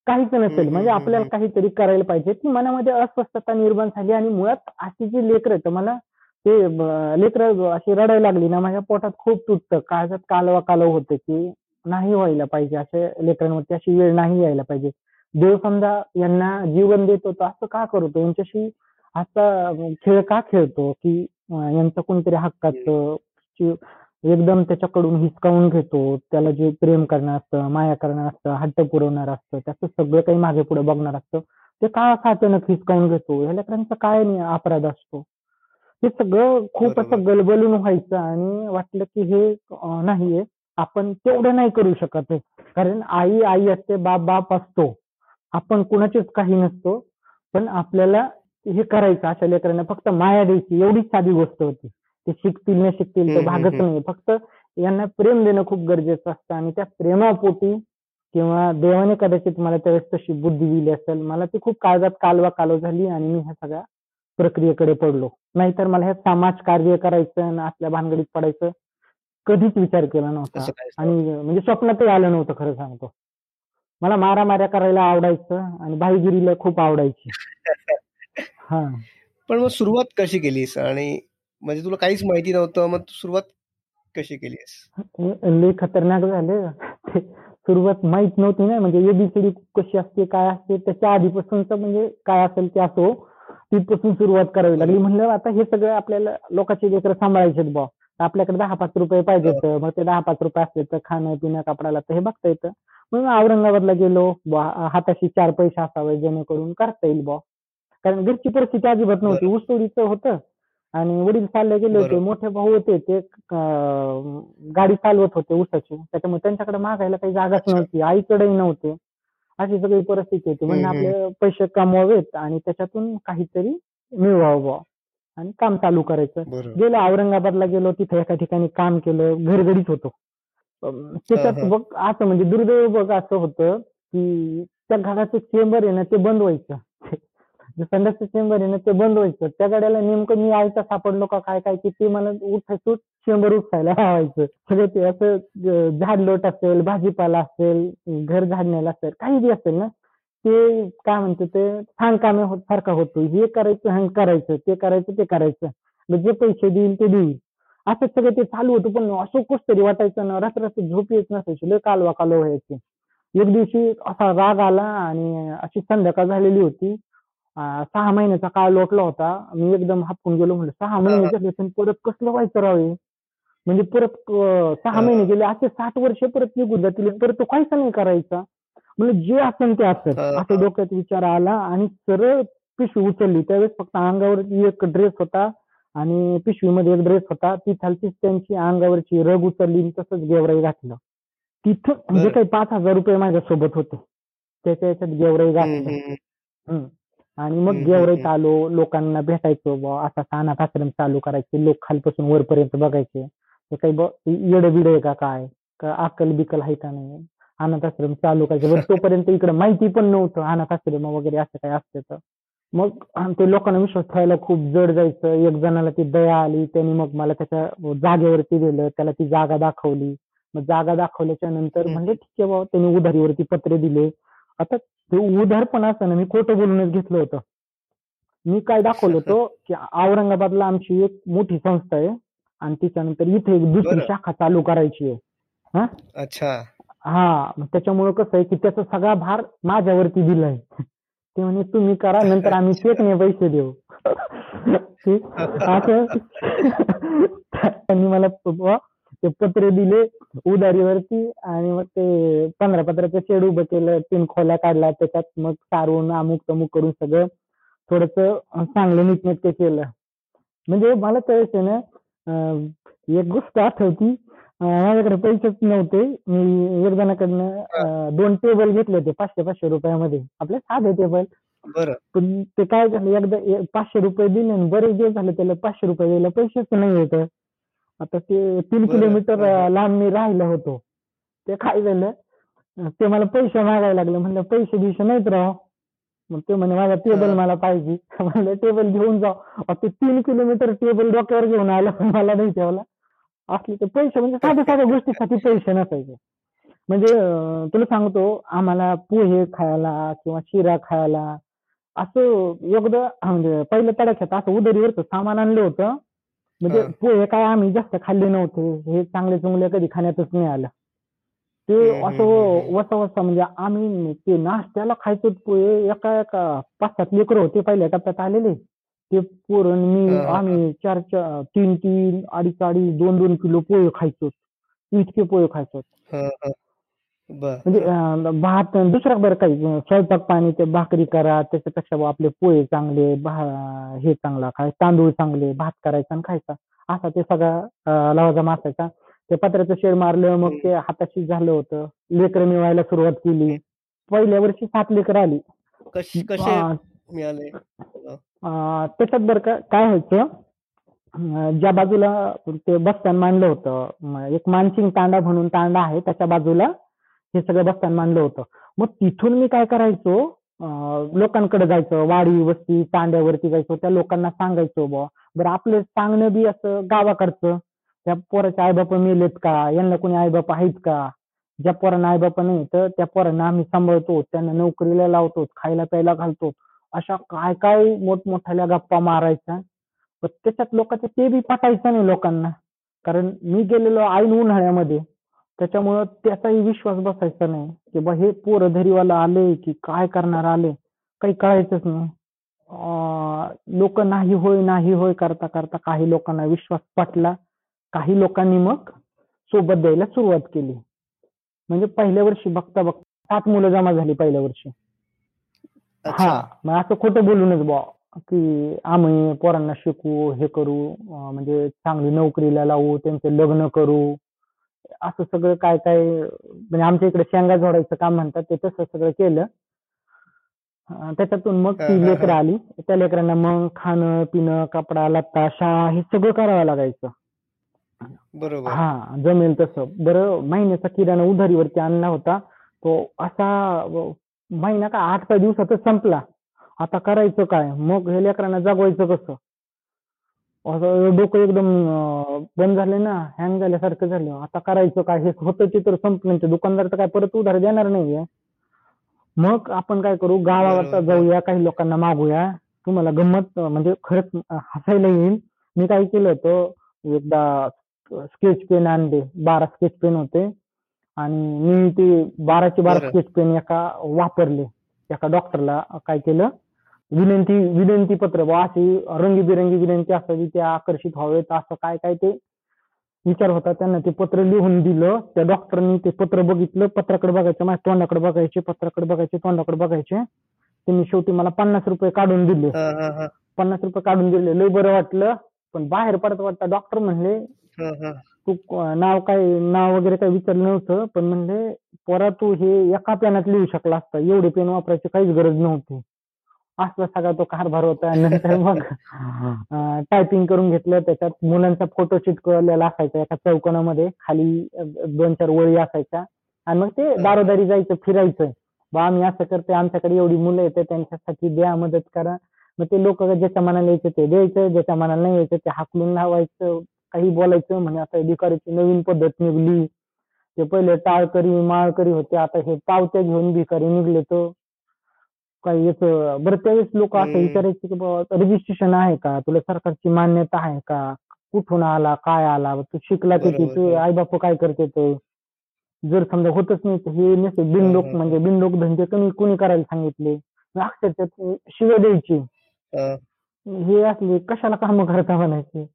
काहीच नसेल. म्हणजे आपल्याला. काहीतरी करायला पाहिजे. ती मनामध्ये अस्वस्थता निर्माण झाली आणि मुळात अशी जी लेकरं मला ते लेकर अशी रडायला लागली ना माझ्या पोटात खूप तुटतं. काळजात कालवा कालव होते की नाही व्हायला पाहिजे अशा लेकरांवरती अशी वेळ नाही यायला पाहिजे. देव समजा यांना जीवन देतो तर असं का करतो? यांच्याशी असा खेळ का खेळतो की यांचं कोणतरी हक्काचं की एकदम त्याच्याकडून हिसकावून घेतो त्याला जे प्रेम करणं असतं माया करणं असतं हट्ट पुरवणार असतं त्याचं सगळं काही मागे पुढे बघणार असतं. ते का असं अचानक हिसकावून घेतो? ह्या लेकरांचा काय अपराध असतो? हे सगळं खूप. असं गलबलून व्हायचं आणि वाटलं की हे नाहीये. आपण तेवढं नाही करू शकत कारण आई आई असते बाप बाप असतो. आपण कुणाचेच काही नसतो. पण आपल्याला हे करायचं अशा लेकरांना फक्त माया द्यायची एवढीच साधी गोष्ट होती. ते शिकतील न शिकतील ते भागत नाही फक्त यांना प्रेम देणं खूप गरजेचं असतं आणि त्या प्रेमापोटी किंवा देवाने कदाचित मला त्यावेळेस तशी बुद्धी दिली असेल. मला ती खूप काळजात कालवा कालव झाली आणि मी ह्या सगळ्या प्रक्रियेकडे पडलो. नाहीतर मला हे समाज कार्य करायचं आणि असल्या भानगडीत पडायचं कधीच विचार केला नव्हता. आणि म्हणजे स्वप्नातही आलं नव्हतं खरं सांगतो. मला मारामाऱ्या करायला आवडायचं आणि भाईगिरीला खूप आवडायची. <laughs> हा. पण मग सुरुवात कशी केलीस? आणि म्हणजे तुला काहीच माहिती नव्हतं मग तू सुरुवात कशी केलीस? लय खतरनाक झाले. सुरुवात माहीत नव्हती ना म्हणजे एबीसीडी कशी असते काय असते त्याच्या आधीपासूनच म्हणजे काय असेल ते असो. तिथपासून सुरुवात करावी लागली. म्हणलं आता हे सगळं आपल्याला लोकांचे लेकर सांभाळायचे बा आपल्याकडे दहा पाच रुपये पाहिजेत. हो. मग ते दहा पाच रुपये असले तर खाणं पिणं कपड्याला तर हे बघता येतं. मग औरंगाबादला गेलो. हाताशी चार पैसे असावे जेणेकरून करता येईल बा कारण घरची परिस्थिती अजिबात नव्हती. ऊसतोडीचं होतं. आणि वडील चालले गेले होते. मोठे भाऊ होते. ते गाडी चालवत होते ऊसाची. त्याच्यामुळे त्यांच्याकडे मागायला काही जागाच नव्हती. आईकडेही नव्हते. अशी सगळी परिस्थिती होती. म्हणजे आपले पैसे कमवावेत आणि त्याच्यातून काहीतरी मिळवावं आणि काम चालू करायचं. गेलो औरंगाबादला गेलो तिथे एका ठिकाणी काम केलं घरगडीच होतो. त्याच्यात बघ असं म्हणजे दुर्दैव बघ असं होतं की त्या घराचं चेंबर आहे ना ते बंद व्हायचं. संडासचं चेंबर आहे ना ते बंद व्हायचं. त्या गाड्याला नेमकं मी आयता सापडलो का काय काय की ते मला उठायचं चेंबर उठायला लावायचं. सगळं ते असं झाड लोट असेल भाजीपाला असेल घर झाडण्याला असेल काही बी असेल ना ते काय म्हणते ते छान कामे सारखा होतो. हे करायचं हंग करायचं ते करायचं ते करायचं. जे पैसे देईल ते देईल. असं सगळं ते चालू होतं पण असं कुठ तरी वाटायचं ना रात्र झोप येत नसायची लय कालवा कालव व्हायची. एक दिवशी असा राग आला आणि अशी संध्याकाळ झालेली होती. सहा महिन्याचा काळ लोटला होता. मी एकदम हापून गेलो म्हणलं सहा महिने परत कसलं व्हायचं रावे म्हणजे परत सहा महिने गेले असे साठ वर्ष परत निघून जातील परत तो काहीच नाही करायचा. म्हणजे जे असेल ते असत असं डोक्यात विचार आला आणि सरळ पिशवी उचलली. त्यावेळेस फक्त अंगावर एक ड्रेस होता आणि पिशवीमध्ये एक ड्रेस होता. ती खालचीच त्यांची अंगावरची रग उचलली तसंच गेवराई घातलं. तिथं म्हणजे काही पाच हजार रुपये माझ्या सोबत होते. त्याच्या याच्यात गेवराई घातलं आणि मग गेवराईत आलो लोकांना भेटायचो बुवा असा अनाथ आश्रम चालू करायचे लोक खालपासून वरपर्यंत बघायचे ते काही येड बिड आहे का काय? का अक्कल बिकल आहे का नाही? अनाथ आश्रम चालू करायचे. तोपर्यंत इकडे माहिती पण नव्हतं अनाथ आश्रम वगैरे असं काय असतं तर. मग ते लोकांना विश्वास ठेवायला खूप जड जायचं. एक जणाला ती दया आली त्यांनी मग मला त्याच्या जागेवरती दिलं त्याला ती जागा दाखवली. मग जागा दाखवल्याच्या नंतर म्हणजे ठीक आहे बाबा त्यांनी उधारीवरती पत्रे दिले. आता ते उधार पण असताना मी खोटं बोलूनच घेतलं होतं. मी काय दाखवलं होतं <laughs> की औरंगाबादला आमची एक मोठी संस्था आहे आणि त्याच्यानंतर इथे एक दुसरी शाखा चालू करायची आहे. हा? अच्छा. हा त्याच्यामुळे कसं आहे की त्याचा सगळा भार माझ्यावरती दिलाय. ते म्हणे तुम्ही करा नंतर आम्ही चेकने पैसे देऊ. <laughs> असं? त्यांनी मला ते पत्रे दिले उधारीवरती आणि मग ते पंधरा पत्राचं शेड उभं केलं तीन खोल्या काढल्या त्याच्यात मग सारून अमुक तमुक करून सगळं थोडस चांगलं नीटनेटकं केलं. म्हणजे मला त्यावेळेस आहे ना एक गोष्ट आठवती. माझ्याकडे पैसेच नव्हते. मी एक जणाकडनं दोन टेबल घेतले होते पाचशे पाचशे रुपयामध्ये. आपले साधे टेबल पण ते काय झालं एकदा पाचशे रुपये दिले आणि बरेच दिवस झाले त्याला पाचशे रुपये द्यायला पैसेच नाही येत. आता ते तीन किलोमीटर लांब मी राहिलो होतो. ते काय झालं ते मला पैसे मागायला लागले. म्हणलं पैसे दिवशी नाहीत राव. मग ते म्हणे माझा टेबल मला पाहिजे. <laughs> म्हणलं टेबल घेऊन जाऊ. ते तीन किलोमीटर टेबल डोक्यावर घेऊन आलं पण <laughs> मला नाही ठेवला असले ते पैसे म्हणजे साध्या साध्या गोष्टीसाठी पैसे नसायचे. म्हणजे तुला सांगतो आम्हाला पोहे खायला किंवा शिरा खायला असं एकदा म्हणजे पहिल्या तडाख्यात असं उदरीवरचं सामान आणलं होतं. म्हणजे पोहे काय आम्ही जास्त खाल्ले नव्हते. हे चांगले चांगले कधी खाण्यातच नाही आलं. ते असं वसा वसा म्हणजे आम्ही ते नाश्त्याला खायचो पोहे एका एका पाच सात लेकर होते पहिल्या टप्प्यात आलेले. ते पोरण मी आम्ही चार चार तीन तीन अडीच अडीच दोन दोन किलो पोहे खायचो. इतके पोहे खायचो. म्हणजे भात दुसरा बरं काही स्वयंपाक पाणी ते भाकरी करा त्याच्यापेक्षा आपले पोहे चांगले हे चांगला खाय तांदूळ चांगले भात करायचा आणि खायचा. असा ते सगळा लवाजमा असायचा. ते पत्र्याचं शेड मारलं मग ते हाताशी झालं होतं. लेकरं मिळवायला सुरुवात केली. पहिल्या वर्षी सात लेकरं आली. मिळाले? त्याच्यात बरं का काय व्हायचं ज्या बाजूला ते बसस्थान मांडलं होतं एक मानसिंग तांडा म्हणून तांडा आहे त्याच्या बाजूला हे सगळं बसस्थान मांडलं होतं. मग तिथून मी काय करायचो लोकांकडे जायचं वाडी वस्ती तांड्यावरती जायचो त्या लोकांना सांगायचो बुवा बरं आपलं सांगणं बी असं गावाकडचं. त्या पोराचे आईबाप मेलेत का? यांना कोणी आईबाप आहेत का? ज्या पोरांना आईबाप नाही तर त्या पोरांना आम्ही सांभाळतो त्यांना नोकरीला लावतो खायला प्यायला घालतो. अशा काय काय मोठमोठ्याल्या गप्पा मारायच्या. त्याच्यात लोकांचं ते बी पटायचं नाही लोकांना. कारण मी गेलेलो ऐन उन्हाळ्यामध्ये. त्याच्यामुळं त्याचाही विश्वास बसायचा नाही. की बा हे पोरं धरीवाला आले की काय करणार आले? काही कळायचंच नाही. लोक नाही होय नाही होय करता करता काही लोकांना विश्वास पटला. काही लोकांनी मग सोबत द्यायला सुरुवात केली. म्हणजे पहिल्या वर्षी बघता बघता सात मुलं जमा झाली पहिल्या वर्षी. हा मग असं खोटं बोलूनच बा की आम्ही पोरांना शिकवू हे करू म्हणजे चांगली नोकरीला लावू त्यांचे लग्न करू. असं सगळं काय काय म्हणजे आमच्या इकडे शेंगा जोडायचं काम म्हणतात ते तसं सगळं केलं. त्याच्यातून मग ती लेकरं. आली. त्या लेकरांना मग खाणं पिणं कपडा लत्ता शाळा हे सगळं करावं लागायचं. बरोबर. हा जमेल तसं. बरं महिन्याचा किराणा उधारीवरती आणला होता. तो असा महिना का आठ पाच दिवसातच संपला. आता करायचं काय? मग हे लेकरांना जगवायचं कसं? असं डोकं एकदम बंद झाले ना हँग झाल्यासारखं झालं. आता करायचं काय? हे होतं चित्र संपलं ते दुकानदार तर काय परत उधार देणार नाहीये. मग आपण काय करू? गावावरचा. जाऊया काही लोकांना मागूया. तुम्हाला गंमत म्हणजे खरंच हसायला येईल. मी काय केलं होतं? एकदा स्केच पेन आणले. बारा स्केच पेन होते. आणि मी ते बाराचे बारा बरं. स्केच पेन एका वापरले. एका डॉक्टरला काय केलं? विनंती विनंती पत्र बुवा अशी रंगीबिरंगी विनंती असावी ते आकर्षित व्हावेत असं काय काय ते विचार होता. त्यांना ते पत्र लिहून दिलं. त्या डॉक्टरनी ते पत्र बघितलं. पत्राकडे बघायचं माझ्या तोंडाकडे बघायचे पत्राकडे बघायचे तोंडाकडे बघायचे. त्यांनी शेवटी मला पन्नास रुपये काढून दिले. पन्नास रुपये काढून दिले. लय बरं वाटलं. पण बाहेर पडत वाटतं. डॉक्टर म्हणले तू नाव काय नाव वगैरे काही विचारलं नव्हतं. पण म्हणले पोरा तू हे एका पेनात लिहू शकला असता एवढे पेन वापरायची काहीच गरज नव्हती. असला सगळा तो कारभार होता नंतर मग <laughs> टायपिंग करून घेतलं. त्याच्यात मुलांचा फोटो चिटकवलेला असायचा एका चौकोनामध्ये. खाली दोन चार वळी असायच्या. आणि मग ते दारोदारी जायचं फिरायचं. बा आम्ही असं करतोय आमच्याकडे एवढी मुलं येते त्यांच्यासाठी द्या मदत करा. मग ते लोक ज्याच्या मनाला यायचं ते द्यायचं ज्याच्या मनाला नाही यायचं ते हाकलून लावायचं काही बोलायचं. म्हणजे आता भिकारीची नवीन पद्धत निघली. ते पहिले टाळकरी माळकरी होते. आता हे पावत्या घेऊन भिकारी निघले तर काही याच बरं त्यावेळेस लोक असं. विचारायचे की बाबा रजिस्ट्रेशन आहे का? तुला सरकारची मान्यता आहे का? कुठून आला? काय आला? तू शिकला किती? तू. आई बाप काय करते ते? जर समजा होतच नाही तर हे नसे बिनलोक हम्म. म्हणजे बिनलोक धंदे कमी कोणी करायला सांगितले? अक्षरशः ते शिव्या द्यायची. हा. हे असले कशाला काम करता म्हणायचे?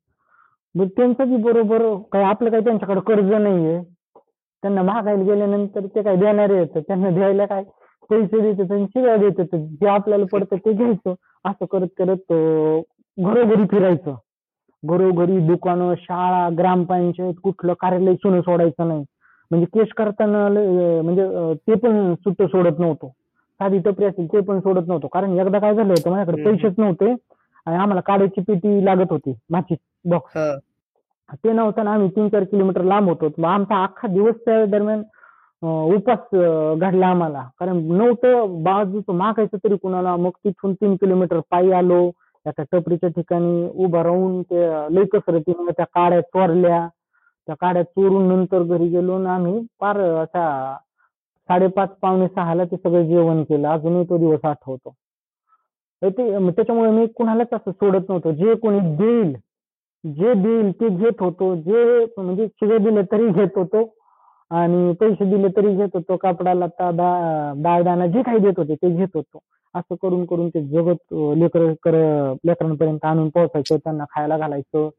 मग त्यांचं बी बरोबर काय आपलं काही त्यांच्याकडे कर्ज नाहीये. त्यांना मागायला गेल्यानंतर ते काय देणारे येतं त्यांना द्यायला काय? पैसे देतात आणि शिव्या देतात जे आपल्याला पडतं ते घ्यायचं. असं करत करत घरोघरी फिरायचं. घरोघरी दुकानं शाळा ग्रामपंचायत कुठलं कार्यालय सुनं सोडायचं नाही. म्हणजे केस करताना म्हणजे ते पण सुट्ट सोडत नव्हतो. साधी टपरी असेल ते पण सोडत नव्हतो. कारण एकदा काय झालं होतं माझ्याकडे. पैसेच नव्हते आणि आम्हाला काड्याची पेटी लागत होती माचीस बॉक्स. ते नव्हतं ना आम्ही तीन चार किलोमीटर लांब होतो. मग आमचा अख्खा दिवस त्या दरम्यान उपास घडला आम्हाला. कारण नव्हतं बाजूचं मागायचं तरी कुणाला. मग तिथून तीन किलोमीटर पायी आलो. एका टपरीच्या ठिकाणी उभा राहून ते लई कसरतीनं त्या काड्या चोरल्या. त्या काड्या चोरून नंतर घरी गेलो आणि आम्ही फार असा साडेपाच पावणे सहाला ते सगळं जेवण केलं. अजूनही तो दिवस आठवतो. ते त्याच्यामुळे मी कुणालाच असं सोडत नव्हतो. जे कोणी देईल जे देईल ते घेत होतो. जे म्हणजे शिव दिले तरी घेत होतो. आणि पैसे दिले तरी घेत होतो कपडा लत्ता दा- दाळदाणा जे काही देत होते ते घेत होतो. असं करून करून ते जगत लेकर कर लेकरांपर्यंत आणून पोहोचायचं त्यांना खायला घालायचं.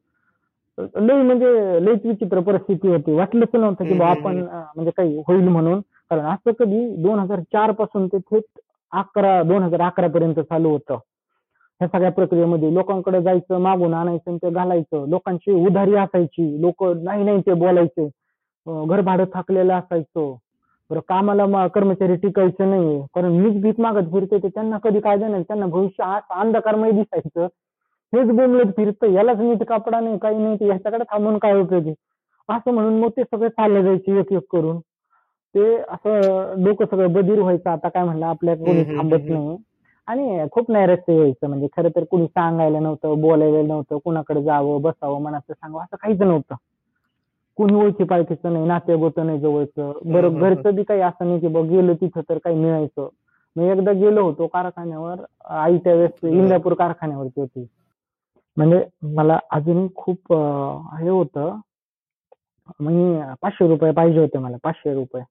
लई म्हणजे लईच विचित्र परिस्थिती होती. वाटलंच नव्हतं की बा आपण म्हणजे काही होईल म्हणून. कारण असं कधी दोन हजार चारपासून ते थेट अकरा दोन हजार अकरा पर्यंत चालू होतं. ह्या सगळ्या प्रक्रियेमध्ये लोकांकडे जायचं मागून आणायचं आणि ते घालायचं. लोकांची उधारी असायची. लोक नाही नाही ते बोलायचे. घर भाडं थकलेलं असायचो. बरं कामाला कर्मचारी टिकायचे नाही कारण मीच भीक मागत फिरते ते त्यांना कधी काय देणार त्यांना भविष्य अंधकारमय दिसायचं. हेच बोंबलत फिरतं यालाच नीट कपडा नाही काही नाही. ते ह्याच्याकडे थांबून काय उपयोगी? असं म्हणून मग ते सगळे चालले जायचे एक एक करून. ते असं डोकं सगळं बधीर व्हायचं. आता काय म्हणलं आपल्या कोणी थांबत. नाही. आणि खूप नैराश्य यायचं. म्हणजे खरं तर कुणी सांगायला नव्हतं बोलायला नव्हतं कुणाकडे जावं बसावं मनाचं सांगावं असं काहीच नव्हतं. कुणी ओळखी पाळखीचं नाही नातेगोतं नाही जवळचं. बरं घरचं बी काही असं नाही की बघ गेलो तिथं तर काही मिळायचं. मी एकदा गेलो होतो कारखान्यावर आईच्या वेळेस बरं. इंदापूर कारखान्यावरती होती. म्हणजे मला अजूनही खूप हे होतं. मी पाचशे रुपये पाहिजे होते मला पाचशे रुपये.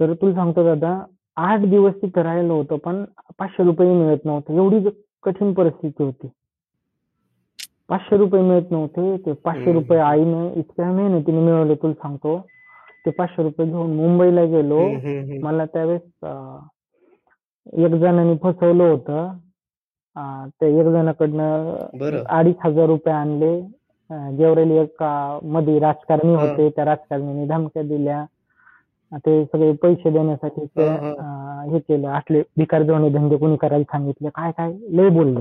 तर तुला सांगतो दादा आठ दिवस तिथं राहिलो होतो पण पाचशे रुपये मिळत नव्हते. एवढी कठीण परिस्थिती होती. पाचशे रुपये मिळत नव्हते. ते पाचशे. रुपये आईने इतक्या मेहनतीने मिळवले तुला सांगतो. ते पाचशे रुपये घेऊन मुंबईला गेलो. मला त्यावेळेस एक जणांनी फसवलं होतं. ते एक जणाकडनं अडीच हजार रुपये आणले. गेवरेली एक मध्ये राजकारणी. होते त्या राजकारणीने धमक्या दिल्या. ते सगळे पैसे देण्यासाठी हे केलं. असले भिकार जोडणे धंदे कोणी करायला सांगितले. काय काय? लय बोलले.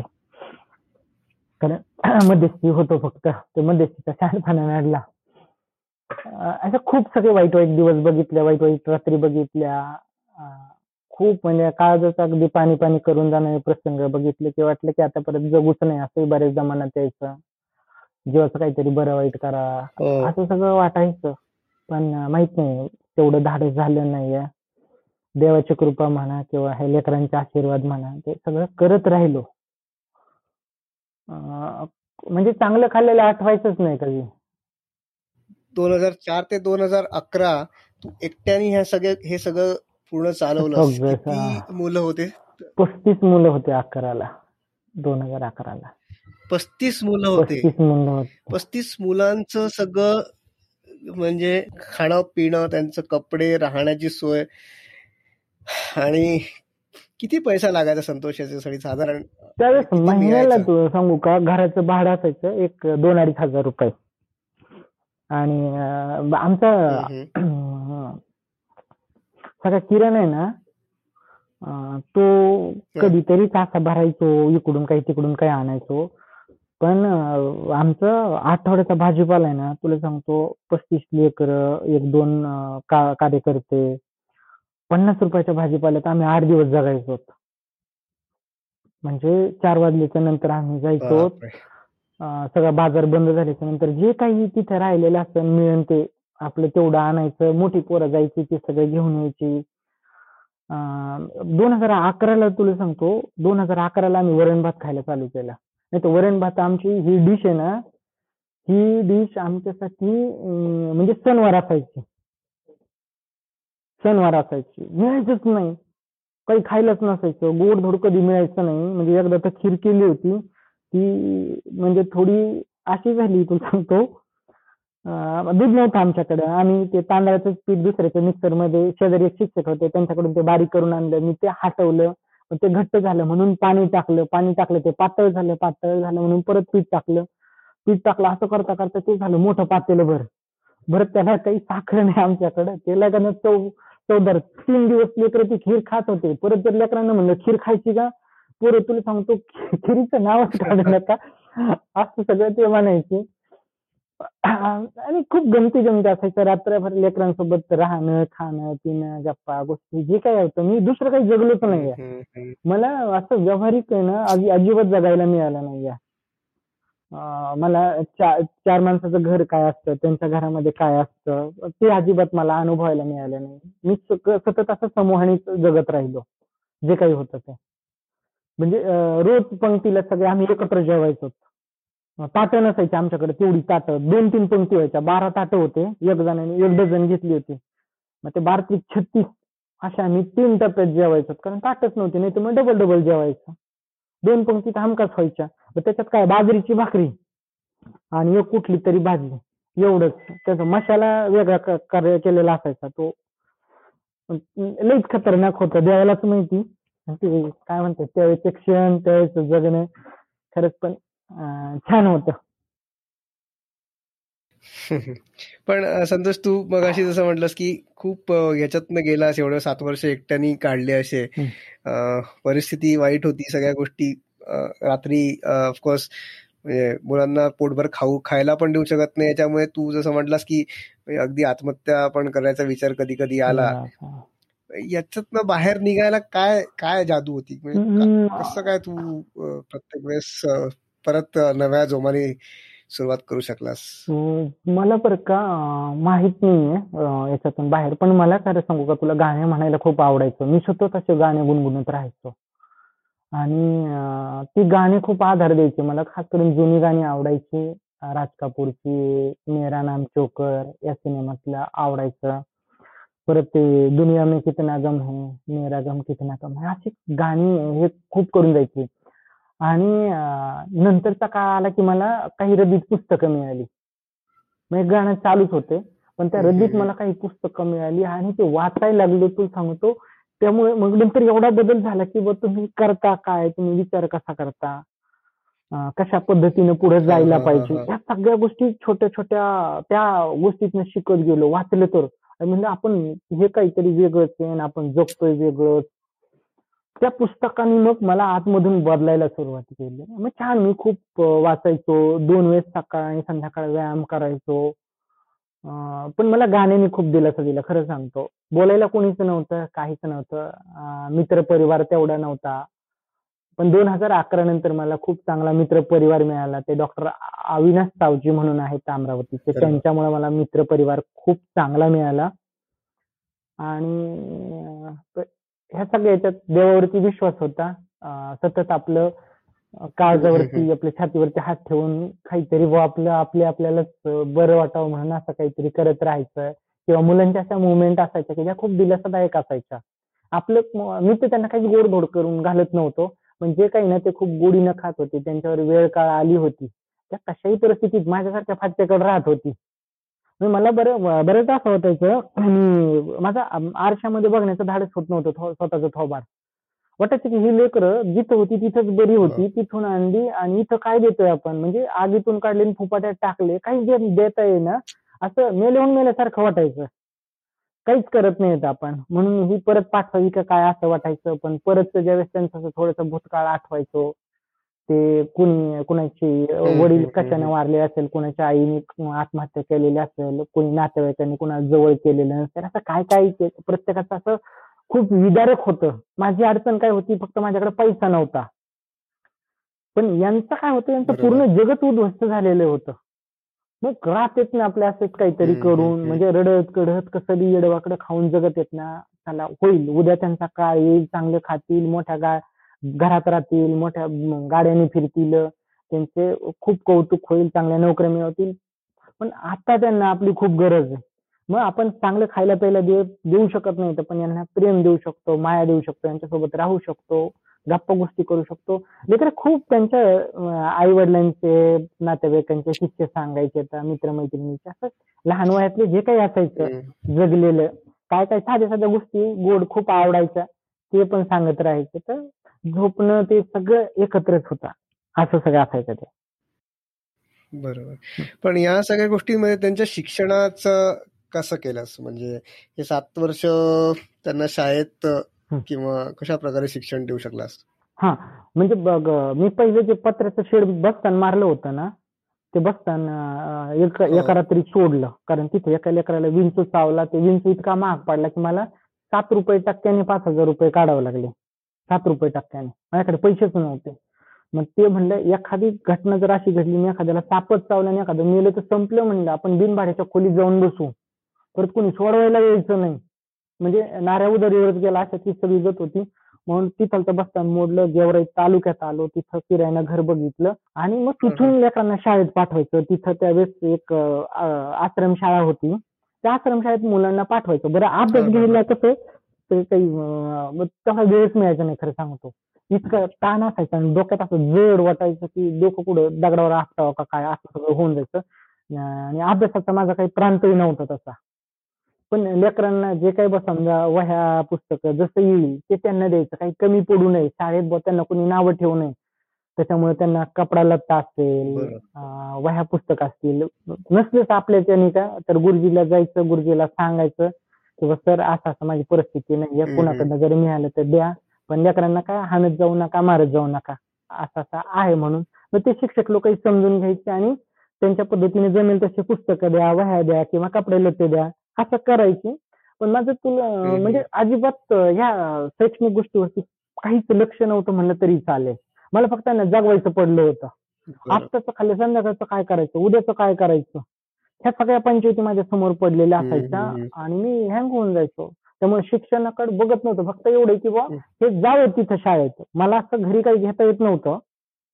कारण <clears throat> मध्यस्थी होतो फक्त. ते मध्यस्थीचा शहाणपणा नडला असं खूप सगळे वाईट वाईट दिवस बघितले वाईट वाईट रात्री बघितल्या. खूप म्हणजे काळजाचं अगदी पाणी पाणी करून जाणारे प्रसंग बघितले की वाटलं की आता परत जगूच नाही असंही बरेच जमान्यात यायचं. जीवाचं काहीतरी बरं वाईट करा. हो. असं सगळं वाटायचं. पण माहीत नाही तेवढं धाडस झालं नाहीये. देवाची कृपा म्हणा किंवा हे लेकरांचे आशीर्वाद म्हणा ते सगळं करत राहिलो. म्हणजे चांगलं खाल्लेलं आठवायचंच नाही कधी. दोन हजार चार ते दोन हजार अकरा तू एकट्याने ह्या सगळे हे सगळं पूर्ण चालवलं. हा. मुलं होते? पस्तीस मुलं होते अकराला दोन हजार अकराला. पस्तीस मुलं होते. पस्तीस मुलांचं सगळं म्हणजे खाणं पिणं त्यांचं कपडे राहण्याची सोय. आणि किती पैसा लागायचा संतोष याच्यासाठी साधारण त्यावेळेस महिन्याला? तू सांगू का घराचं भाडं असायचं एक दोन अडीच हजार रुपये. आणि आमचा सगळा किराणा आहे ना तो कधीतरी तासा भरायचो इकडून काही तिकडून काही आणायचो. पण आमचं आठवड्याचा भाजीपाला आहे ना तुला सांगतो पस्तीस लेकर एक दोन कार्यकर्ते पन्नास रुपयाच्या भाजीपाल्यात आम्ही आठ दिवस जगायचो म्हणजे चार वाजल्याच्या नंतर आम्ही जायचो. सगळा बाजार बंद झाल्याच्यानंतर जे काही तिथे राहिलेलं असतं मिळेल ते आपलं तेवढं आणायचं. मोठी पोरं जायची ते सगळे घेऊन यायची. दोन हजार अकराला तुला सांगतो दोन हजार अकराला आम्ही वरण भात खायला चालू केला. नाही तर वरण भात आमची ही डिश आहे ना ही डिश आमच्यासाठी म्हणजे सणवार असायची. शनिवार असायची. मिळायचंच नाही. काही खायलाच नसायचं. गोड धोड कधी मिळायचं नाही. म्हणजे एकदा तर खीर केली होती. ती म्हणजे थोडी अशी झाली तुला सांगतो. दूध नव्हतं आमच्याकडे. आम्ही ते तांदळाचं पीठ दुसऱ्याच्या मिक्सरमध्ये शेजारी एक शिक्षक होते. त्यांच्याकडून ते बारीक करून आणलं. मी ते हटवलं. ते घट्ट झालं म्हणून पाणी टाकलं. पाणी टाकलं ते पातळ झालं. पातळ झालं म्हणून परत पीठ टाकलं. पीठ टाकलं. असं करता करता ते झालं मोठं पातेलं भर. बरं त्याला काही साखर नाही आमच्याकडे. ते लगानं चव चवदार तीन दिवस लेकरं ती खीर खात होते. परत जर लेकरांना म्हणलं खीर खायची का? पोरं तुला सांगतो खिरीचं नावच <laughs> काढू <laughs> नका. असं सगळं ते म्हणायचे. आणि खूप गमती जमती असायचं. रात्रभर लेकरांसोबत राहणं खाणं पिणं गप्पा गोष्टी जे काही होतं. मी दुसरं काही जगलोच हम्म. मला असं व्यावहारिक आहे ना अजि- अजिबात जगायला मिळालं नाहीये. अं, मला चा- चार माणसाचं घर काय असतं त्यांच्या घरामध्ये काय असतं ते अजिबात मला अनुभवायला मिळालं नाही. मी सतत असं समूहाने जगत राहिलो जे काही होतं ते. म्हणजे रोज पंक्तीला सगळे आम्ही एकत्र जेवायचो. ताटं नसायची आमच्याकडे तेवढी ताटं. दोन तीन पंक्ती व्हायच्या. बारा ताटं होते. एक जणांनी एक डझन घेतली होती. मग ते बारा छत्तीस अशा आम्ही तीन टप्प्यात जेवायचो. कारण ताटच नव्हती नाही तर मग डबल डबल जेवायचं. दोन पंक्ती तर हमखास व्हायच्या त्याच्यात काय? बाजरीची भाकरी. आणि एक कुठली तरी भाजी. एवढंच. त्याचा मसाला वेगळा कार्य केलेला असायचा तो. लईच खतरनाक होतं. देवालाच माहिती. काय म्हणतात त्यावेळेचे क्षण त्यावेळेस जगणं. खरंच पण छान होतं. पण संतोष तू मग अशी जसं म्हटलंस की खूप याच्यातनं गेलास एवढं सात वर्ष एकट्याने काढले असे. परिस्थिती वाईट होती सगळ्या गोष्टी. रात्री ऑफकोर्स म्हणजे मुलांना पोटभर खाऊ खायला पण देऊ शकत नाही. याच्यामुळे तू जसं म्हटलास की अगदी आत्महत्या पण करायचा विचार कधी कधी आला याच्यातनं बाहेर निघायला काय काय जादू होती? म्हणजे कसं काय तू प्रत्येक वेळेस परत नव्या जोमाने सुरुवात करू शकलास? मला बरं का माहीत नाहीये याच्यातून बाहेर पण मला खरं सांगू का तुला गाणे म्हणायला खूप आवडायचं. मी स्वतः तसे गाणे गुणगुणत राहायचो. आणि ती गाणी खूप आधार द्यायची मला खास करून जुनी गाणी आवडायची. राज कपूरची मेरा नाम चोकर या सिनेमातला आवडायचं. परत ते दुनिया में कितना गम है मेरा गम कितना कम है अशी गाणी हे खूप करून जायची आणि नंतरचा काळ आला की मला काही रद्दीत पुस्तकं मिळाली. मग गाणं चालूच होते पण त्या रद्दीत मला काही पुस्तकं मिळाली आणि ते वाचायला लागलो तू सांगतो. त्यामुळे मग नंतर एवढा बदल झाला की बघ तुम्ही करता काय? तुम्ही विचार कसा करता? कशा पद्धतीने पुढे जायला पाहिजे? या सगळ्या गोष्टी छोट्या छोट्या त्या गोष्टीतनं शिकत गेलो वाचलं तर. म्हणजे आपण हे काहीतरी वेगळंच आहे आपण जगतोय वेगळंच. त्या पुस्तकाने मग मला आतमधून बदलायला सुरुवात केली. मग छान मी खूप वाचायचो. दोन वेळेस सकाळ आणि संध्याकाळ व्यायाम करायचो. पण मला गाण्याने खूप दिलासा दिला खरं सांगतो. बोलायला कोणीच नव्हतं काहीच नव्हतं. मित्र परिवार तेवढा नव्हता. पण दोन हजार अकरा नंतर मला खूप चांगला मित्र परिवार मिळाला. ते डॉक्टर अविनाश सावजी म्हणून आहेत अमरावतीचे. त्यांच्यामुळे मला मित्र परिवार खूप चांगला मिळाला. आणि ह्या सगळ्या याच्यात देवावरती विश्वास होता. सतत आपलं काळजावरती आपल्या छातीवरती हात ठेवून काहीतरी व आपलं आपल्या आपल्यालाच बरं वाटावं म्हणून असं काहीतरी करत राहायचं. किंवा मुलांच्या अशा मुवमेंट असायच्या की ज्या खूप दिलासादायक असायच्या. आपलं मी तर त्यांना काही गोडधोड करून घालत नव्हतो. पण जे काही ना ते खूप गोडीनं खात होते. त्यांच्यावर वेळ काळ आली होती. त्या कशाही परिस्थितीत माझ्यासारख्या फाटक्याकडे राहत होती. मला बरं बरेच असं होतायचं आणि माझा आरशामध्ये बघण्याचं धाडस होत नव्हतं स्वतःचं थोबार वाटायचं की ही लेकरं जिथं होती तिथंच बरी होती तिथून आणली आणि इथं काय देतोय आपण? म्हणजे आगीतून काढले फुपाट्यात टाकले. काही देता येईना असं मेल्याहून मेल्यासारखं वाटायचं. काहीच करत नाहीत आपण. म्हणून ही परत पाठवावी का काय असं वाटायचं. पण परत ज्यावेळेस त्यांचं थोडस भूतकाळ आठवायचो. ते कुणी कुणाची वडील कशाने वारले असेल कुणाच्या आईने आत्महत्या केलेली असेल कोणी नातेवाईकांनी कुणा जवळ केलेलं नसेल असं काय काय प्रत्येकाचं असं खूप विदारक होतं. माझी अडचण काय होती फक्त माझ्याकडे पैसा नव्हता. पण यांचं काय होतं यांचं पूर्ण जगत उद्ध्वस्त झालेलं होतं. मग राहत येत ना आपल्या असंच काहीतरी करून म्हणजे रडत कडत कसं बी येडवाकडं खाऊन जगत येत ना त्याला होईल. उद्या त्यांचा काळ येईल चांगले खातील मोठ्या गा घरात राहतील मोठ्या गाड्याने फिरतील. त्यांचे खूप कौतुक होईल चांगल्या नोकऱ्या मिळवतील. पण आता त्यांना आपली खूप गरज आहे. मग आपण चांगलं खायला प्यायला देऊ शकत नाही तर पण यांना प्रेम देऊ शकतो माया देऊ शकतो यांच्यासोबत राहू शकतो गप्पा गोष्टी करू शकतो. लेकर खूप त्यांच्या आई वडिलांचे नातेवाईकांचे शिष्य सांगायचे मित्रमैत्रिणीचे असं लहान वयातले जे काही असायचं जगलेलं काय काय साध्या साध्या गोष्टी गोड खूप आवडायच्या ते पण सांगत राहायचे. तर झोपणं ते सगळं एकत्रच होता. असं सगळं असायचं ते. बरोबर. पण या सगळ्या गोष्टींमध्ये त्यांच्या शिक्षणाचं कसं केलंस? म्हणजे हे सात वर्ष त्यांना शाळेत किंवा कशा प्रकारे शिक्षण देऊ शकलास? हा. म्हणजे बघ मी पहिले जे पत्र्याचं शेड बसताना मारलं होतं ना ते बसताना एका रात्री सोडलं. कारण तिथे एका लेकराला विंचू चावला ते विंचू इतका महाग पडला की मला सात रुपये टक्क्याने पाच हजार रुपये काढावे लागले. सात रुपये टक्क्याने. माझ्याकडे पैसेच नव्हते. मग ते म्हणलं एखादी घटना जर अशी घडली मी एखाद्याला सापच चावलं आणि एखादं मेलं तर संपलं म्हणलं आपण बिनभाड्याच्या खोलीत जाऊन बसू. परत कोणी सोडवायला यायचं नाही. म्हणजे नाऱ्या उदरीवरच गेला अशा ती सगळी जत होती. म्हणून तिथलं बसताना मोडलं गेवराई तालुक्यात आलो तिथं फिरायला घर बघितलं आणि मग तिथून लेकरांना शाळेत पाठवायचं. तिथं त्यावेळेस एक आश्रमशाळा होती. त्या आश्रमशाळेत मुलांना पाठवायचं. बरं अभ्यास घ्यायला कसं ते काही तसा वेळच मिळायचा नाही खरं सांगतो. इतकं ताण असायचं आणि डोक्यात असं जड वाटायचं की डोकं कुठं दगडावर असतावं का काय असं सगळं होऊन जायचं. आणि अभ्यासाचा माझा काही प्रांतही नव्हता तसा. पण लेकरांना जे काही बस समजा वह्या पुस्तकं जसं येईल ते त्यांना द्यायचं. काही कमी पडू नये. शाळेत त्यांना कोणी नावं ठेवू नये. त्याच्यामुळे त्यांना कपडा लत्ता असेल वह्या पुस्तक असतील. नसलेच आपल्याच्याने का? तर गुरुजीला जायचं गुरुजीला सांगायचं. किंवा सर असं असं माझी परिस्थिती नाही हम्म. कुणाकडनं जरी मिळालं तर द्या पण लेकरांना काय हाणत जाऊ नका मारत जाऊ नका असं असं आहे म्हणून मग ते शिक्षक लोकही समजून घ्यायचे आणि त्यांच्या पद्धतीने जमेल तसे पुस्तकं द्या वह्या द्या किंवा कपडे लत्ते द्या असं करायचे पण माझं तुला. म्हणजे अजिबात ह्या शैक्षणिक गोष्टीवरती काहीच लक्ष नव्हतं म्हणलं तरी चालेल मला फक्त ना जगवायचं पडलं होतं. आत्ताचं खाल्लं संध्याकाळचं काय करायचं उद्याचं काय करायचं ह्या सगळ्या पंचायती माझ्यासमोर पडलेल्या असायच्या आणि मी हँग होऊन जायचो. त्यामुळे शिक्षणाकडे बघत नव्हतं. फक्त एवढं की हम्म. हे जावं तिथं शाळेत. मला असं घरी काही घेता येत नव्हतं.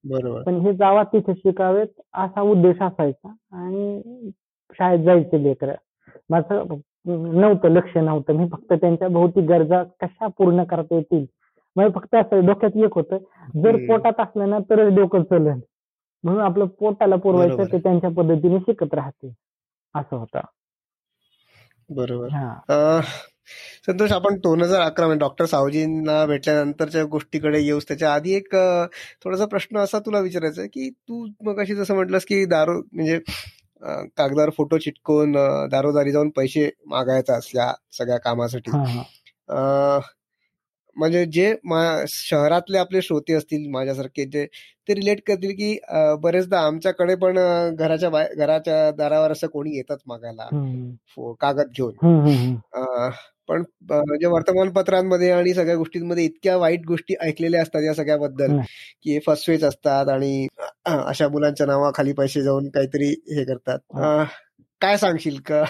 बरोबर. पण हे जावा तिथे शिकावेत असा उद्देश असायचा आणि शाळेत जायचे लेकर. माझं नव्हतं लक्ष नव्हतं. मी फक्त त्यांच्या भौतिक गरजा कशा पूर्ण करता येतील? मला फक्त असं डोक्यात एक होतं जर. पोटात असलं ना तरच डोकं चलन. म्हणून आपलं पोटाला पुरवायचं. ते त्यांच्या पद्धतीने शिकत राहते. असं होतं. बरोबर. हा. संतोष आपण दोन हजार अकरा मध्ये डॉक्टर सावजींना भेटल्यानंतरच्या गोष्टीकडे येऊस त्याच्या आधी एक थोडासा प्रश्न असा तुला विचारायचा आहे की तू मग अशी जसं म्हटलंस की दारू म्हणजे कागदावर फोटो चिटकून दारोदारी जाऊन पैसे मागायचा असल्या सगळ्या कामासाठी. म्हणजे जे शहरातले आपले श्रोते असतील माझ्यासारखे जे ते रिलेट करतील की बरेचदा आमच्याकडे पण घराच्या घराच्या दारावर असं कोणी येतात मागायला. कागद घेऊन. पण म्हणजे वर्तमानपत्रांमध्ये आणि सगळ्या गोष्टींमध्ये इतक्या वाईट गोष्टी ऐकलेल्या असतात या सगळ्याबद्दल. की हे फसवेच असतात आणि अशा मुलांच्या नावाखाली पैसे जाऊन काहीतरी हे करतात. अं, काय सांगशील का?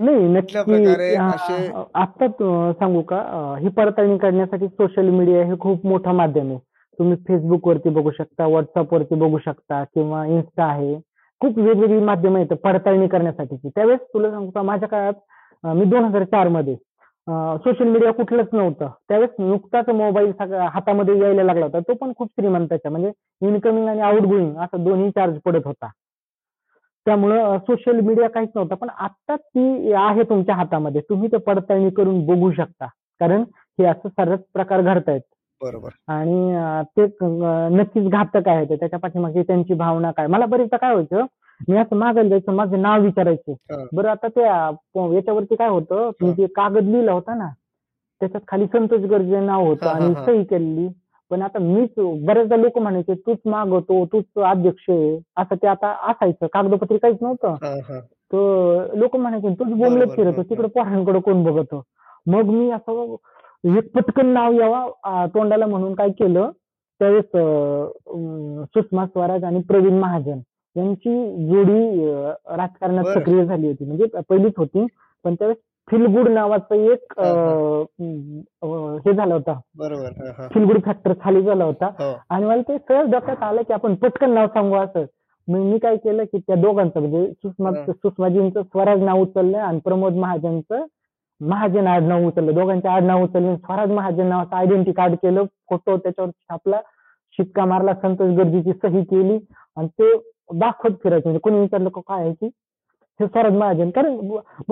नाही नक्की. प्रकारे असे- आता सांगू का? ही पडताळणी करण्यासाठी सोशल मीडिया हे खूप मोठं माध्यम आहे. तुम्ही फेसबुक वरती बघू शकता व्हॉट्सअप वरती बघू शकता किंवा इन्स्टा आहे. खूप वेगवेगळी माध्यमं आहेत पडताळणी करण्यासाठीची. त्यावेळेस तुला सांगू का माझ्या काळात मी दोन हजार चारमध्ये सोशल मीडिया कुठलंच नव्हतं. त्यावेळेस नुकताच मोबाईल हातामध्ये यायला लागला होता. तो पण खूप श्रीमंताचा म्हणजे इनकमिंग आणि आउट गोईंग असं दोन्ही चार्ज पडत होता. त्यामुळं सोशल मीडिया काहीच नव्हता. पण आता ती आहे तुमच्या हातामध्ये. तुम्ही ते पडताळणी करून बघू शकता. कारण हे असं सर्वच प्रकार घडतायत. बरोबर. आणि ते नक्कीच घातक आहे ते. त्याच्या पाठीमागे त्यांची भावना काय? मला बरेचदा काय व्हायचं मी असं मागायला जायचं माझं नाव विचारायचे. बरं आता त्या याच्यावरती काय होतं? हा. जे कागद लिहिला होता ना त्याच्यात खाली संतोष गर्जे नाव होतं आणि. सही केलेली. पण आता मीच बरेचदा लोक म्हणायचे तूच मागवतो तूच अध्यक्ष आहे. असं ते आता असायचं. कागदपत्री काहीच नव्हतं. हा हा. तर लोक म्हणायचे तूच बोंबलत बरोबर, फिरतो बरोबर. तिकडे पोरांकडे कोण बघतो? मग मी असं एक पटकन नाव यावा आ, तोंडाला म्हणून काय केलं त्यावेळेस अं, सुषमा स्वराज आणि प्रवीण महाजन यांची जोडी अं, राजकारणात बरं. सक्रिय झाली होती. म्हणजे पहिलीच होती. पण त्यावेळेस फिलगुड नावाचं एक हा, झालं होतं. बरोबर फिलगुड फॅक्टर खाली झाला होता. हो. आणि मला ते सहज डोक्यात आलं की आपण पटकन नाव सांगू असं. मग मी काय केलं की त्या दोघांचं म्हणजे सुषमा. सुषमाजींचं स्वराज नाव उचललं आणि प्रमोद महाजनचं महाजन आडनाव उचललं. दोघांचे आडनाव उचलले. स्वराज महाजन नावाचं आयडेंटिटी कार्ड केलं. फोटो त्याच्यावर छापला. शिक्का मारला. संतोष गर्जीची सही केली. आणि ते दाखवत फिरायचे. म्हणजे कोणी विचारलं काय आहे की हे स्वराज महाजन कारण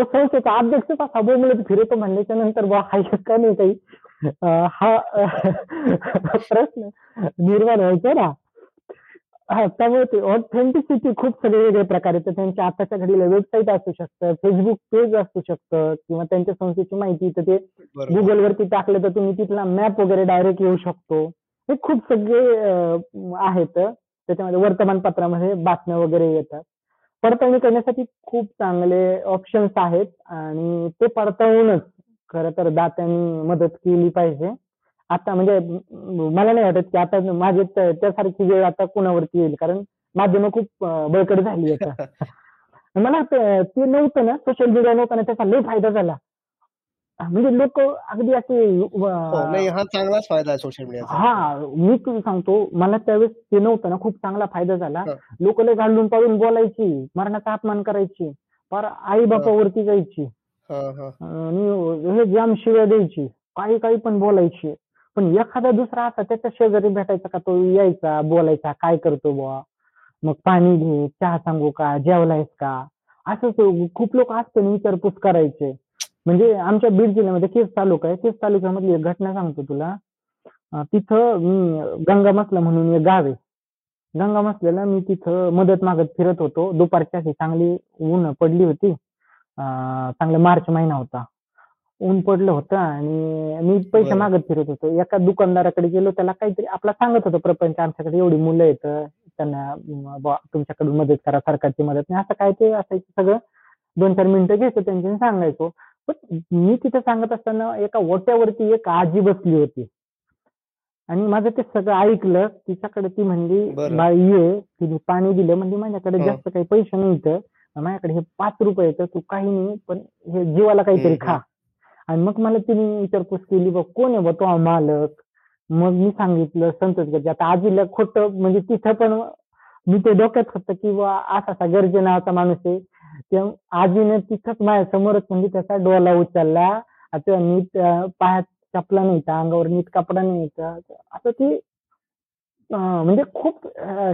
संस्थेचा अध्यक्षच असा बोलत फिरतो म्हणल्याच्या नंतर बा हाय का नाही काही? हा प्रश्न निर्माण व्हायचा ना. हा त्यामुळे ते ऑथेंटिसिटी खूप सगळे वेगळे प्रकार आहेत. तर त्यांच्या आताच्या घडीला वेबसाईट असू शकतं फेसबुक पेज असू शकतं किंवा त्यांच्या संस्थेची माहिती तर ते बरोबर. गुगल वरती टाकलं तर तुम्ही तिथला मॅप वगैरे डायरेक्ट येऊ शकतो. हे खूप सगळे आहेत. त्याच्यामध्ये वर्तमानपत्रामध्ये बातम्या वगैरे येतात. पडताळणी करण्यासाठी खूप चांगले ऑप्शन्स आहेत आणि ते पडताळूनच खरं तर दात्यांनी मदत केली पाहिजे. आता म्हणजे मला नाही वाटत की आता माझे त्या- त्यासारखी वेळ आता कुणावरती येईल कारण माध्यमं खूप बळकट झाली आता. <laughs> मला ते नव्हतं ना सोशल मीडिया नव्हतं ना त्याचा लय फायदा झाला. म्हणजे लोक अगदी असे हो नाही अं, हा चांगलाच फायदा आहे सोशल मीडियाचा हा मी तुला सांगतो मला त्यावेळेस ते नव्हतं ना खूप चांगला फायदा झाला. लोक लय घालून पाळून बोलायची मरणाचा अपमान करायची फार आई बापावरती जायची. आणि हे जाम शिव्या द्यायची काही काही पण बोलायची. पण एखादा दुसरा असा त्याच्या शेजारी भेटायचा का तो यायचा बोलायचा काय करतो बुवा? मग पाणी घे चहा सांगू का जेवलायस का? असं खूप लोक असते ना विचारपूस करायचे. म्हणजे आमच्या बीड जिल्ह्यामध्ये केस तालुका आहे. केस तालुक्यामधली एक घटना सांगतो तुला. तिथं मी गंगा मसला म्हणून एक गाव आहे. गंगा मसलेला मी तिथं मदत मागत फिरत होतो. दुपारची अशी चांगली ऊन पडली होती. चांगला मार्च महिना होता. ऊन पडलं होतं आणि मी पैसे. मागत फिरत होतो. एका दुकानदाराकडे गेलो. त्याला काहीतरी आपला सांगत होतो प्रपंच आमच्याकडे एवढी मुलं येत त्यांना तुमच्याकडून मदत करा सरकारची मदत नाही. असं काय ते असायचं सगळं. दोन चार मिनिटं घ्यायचं त्यांच्याशी सांगायचो. पण मी तिथे सांगत असताना एका ओट्यावरती एक आजी बसली होती. आणि माझं ते सगळं ऐकलं तिच्याकडे ती म्हणली. बाई ये. तिने पाणी दिलं. म्हणजे माझ्याकडे. जास्त काही पैसे नाही माझ्याकडे हे पाच रुपये तू काही नाही पण हे जीवाला काहीतरी खा. आणि मग मला तिने विचारपूस केली बघ कोण आहे बा तो मालक? मग मी सांगितलं संतोष गरजे आता आजीला खोटं म्हणजे तिथं पण मी ते डोक्यात होतं की बा असा असा गरजे नावाचा माणूस आहे. तेव्हा आजीने तिथंच माझ्या समोरच म्हणजे त्याचा डोला उचलला. आता नीट पायात चपला नाही अंगावर नीट कपडा नाही असं ती म्हणजे खूप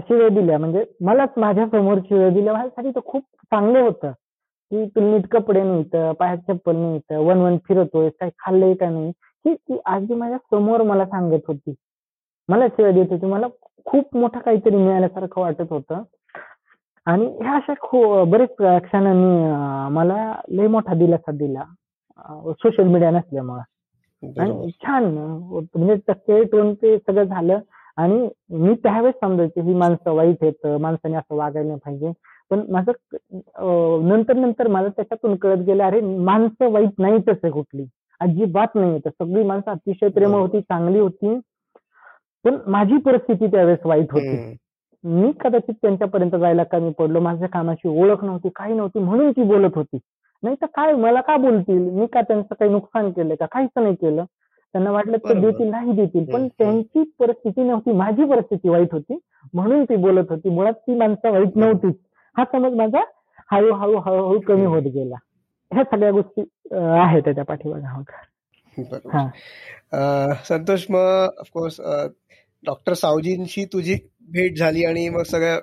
शिव्या दिल्या. म्हणजे मलाच माझ्यासमोर शिव्या दिल्या. माझ्यासाठी तर खूप चांगलं होतं. की तुला नीट कपडे नाहीत पायात चप्पल नाही वन वन फिरतोय काही खाल्लंय का नाही? ही ती आजी माझ्यासमोर मला सांगत होती. मला शिव्या देत होती. मला खूप मोठं काहीतरी मिळाल्यासारखं वाटत होतं. आणि ह्या अशा खूप बरेच क्षणांनी मला लय मोठा दिलासा दिला. सोशल मीडिया नसल्यामुळं. आणि छान म्हणजे टक्के टोन ते सगळं झालं. आणि मी त्यावेळेस समजायचे ही माणसं वाईट आहेत माणसाने असं वागायला नाही पाहिजे. पण माझं नंतर नंतर मला त्याच्यातून कळत गेलं अरे माणसं वाईट नाहीच आहे कुठली. अजिबात नाही येत सगळी माणसं अतिशय प्रेम. होती चांगली होती. पण माझी परिस्थिती त्यावेळेस वाईट होती. मी कदाचित त्यांच्यापर्यंत जायला कमी पडलो माझ्या कामाची ओळख नव्हती काही नव्हती म्हणून ती बोलत होती. नाही तर काय मला का बोलतील? मी का त्यांचं काही नुकसान केलं का? काहीच नाही केलं. त्यांना वाटलं ते बरोबर. देतील नाही देतील पण. त्यांची परिस्थिती नव्हती माझी परिस्थिती वाईट होती म्हणून ती बोलत होती. मुळात ती माणसं वाईट नव्हतीच हा समज माझा हळूहळू हळूहळू कमी होत गेला. ह्या सगळ्या गोष्टी आहेत त्याच्या पाठीमागे. हा संतोष मग ऑफकोर्स डॉक्टर सावजींशी तुझी भेट झाली आणि मग सगळं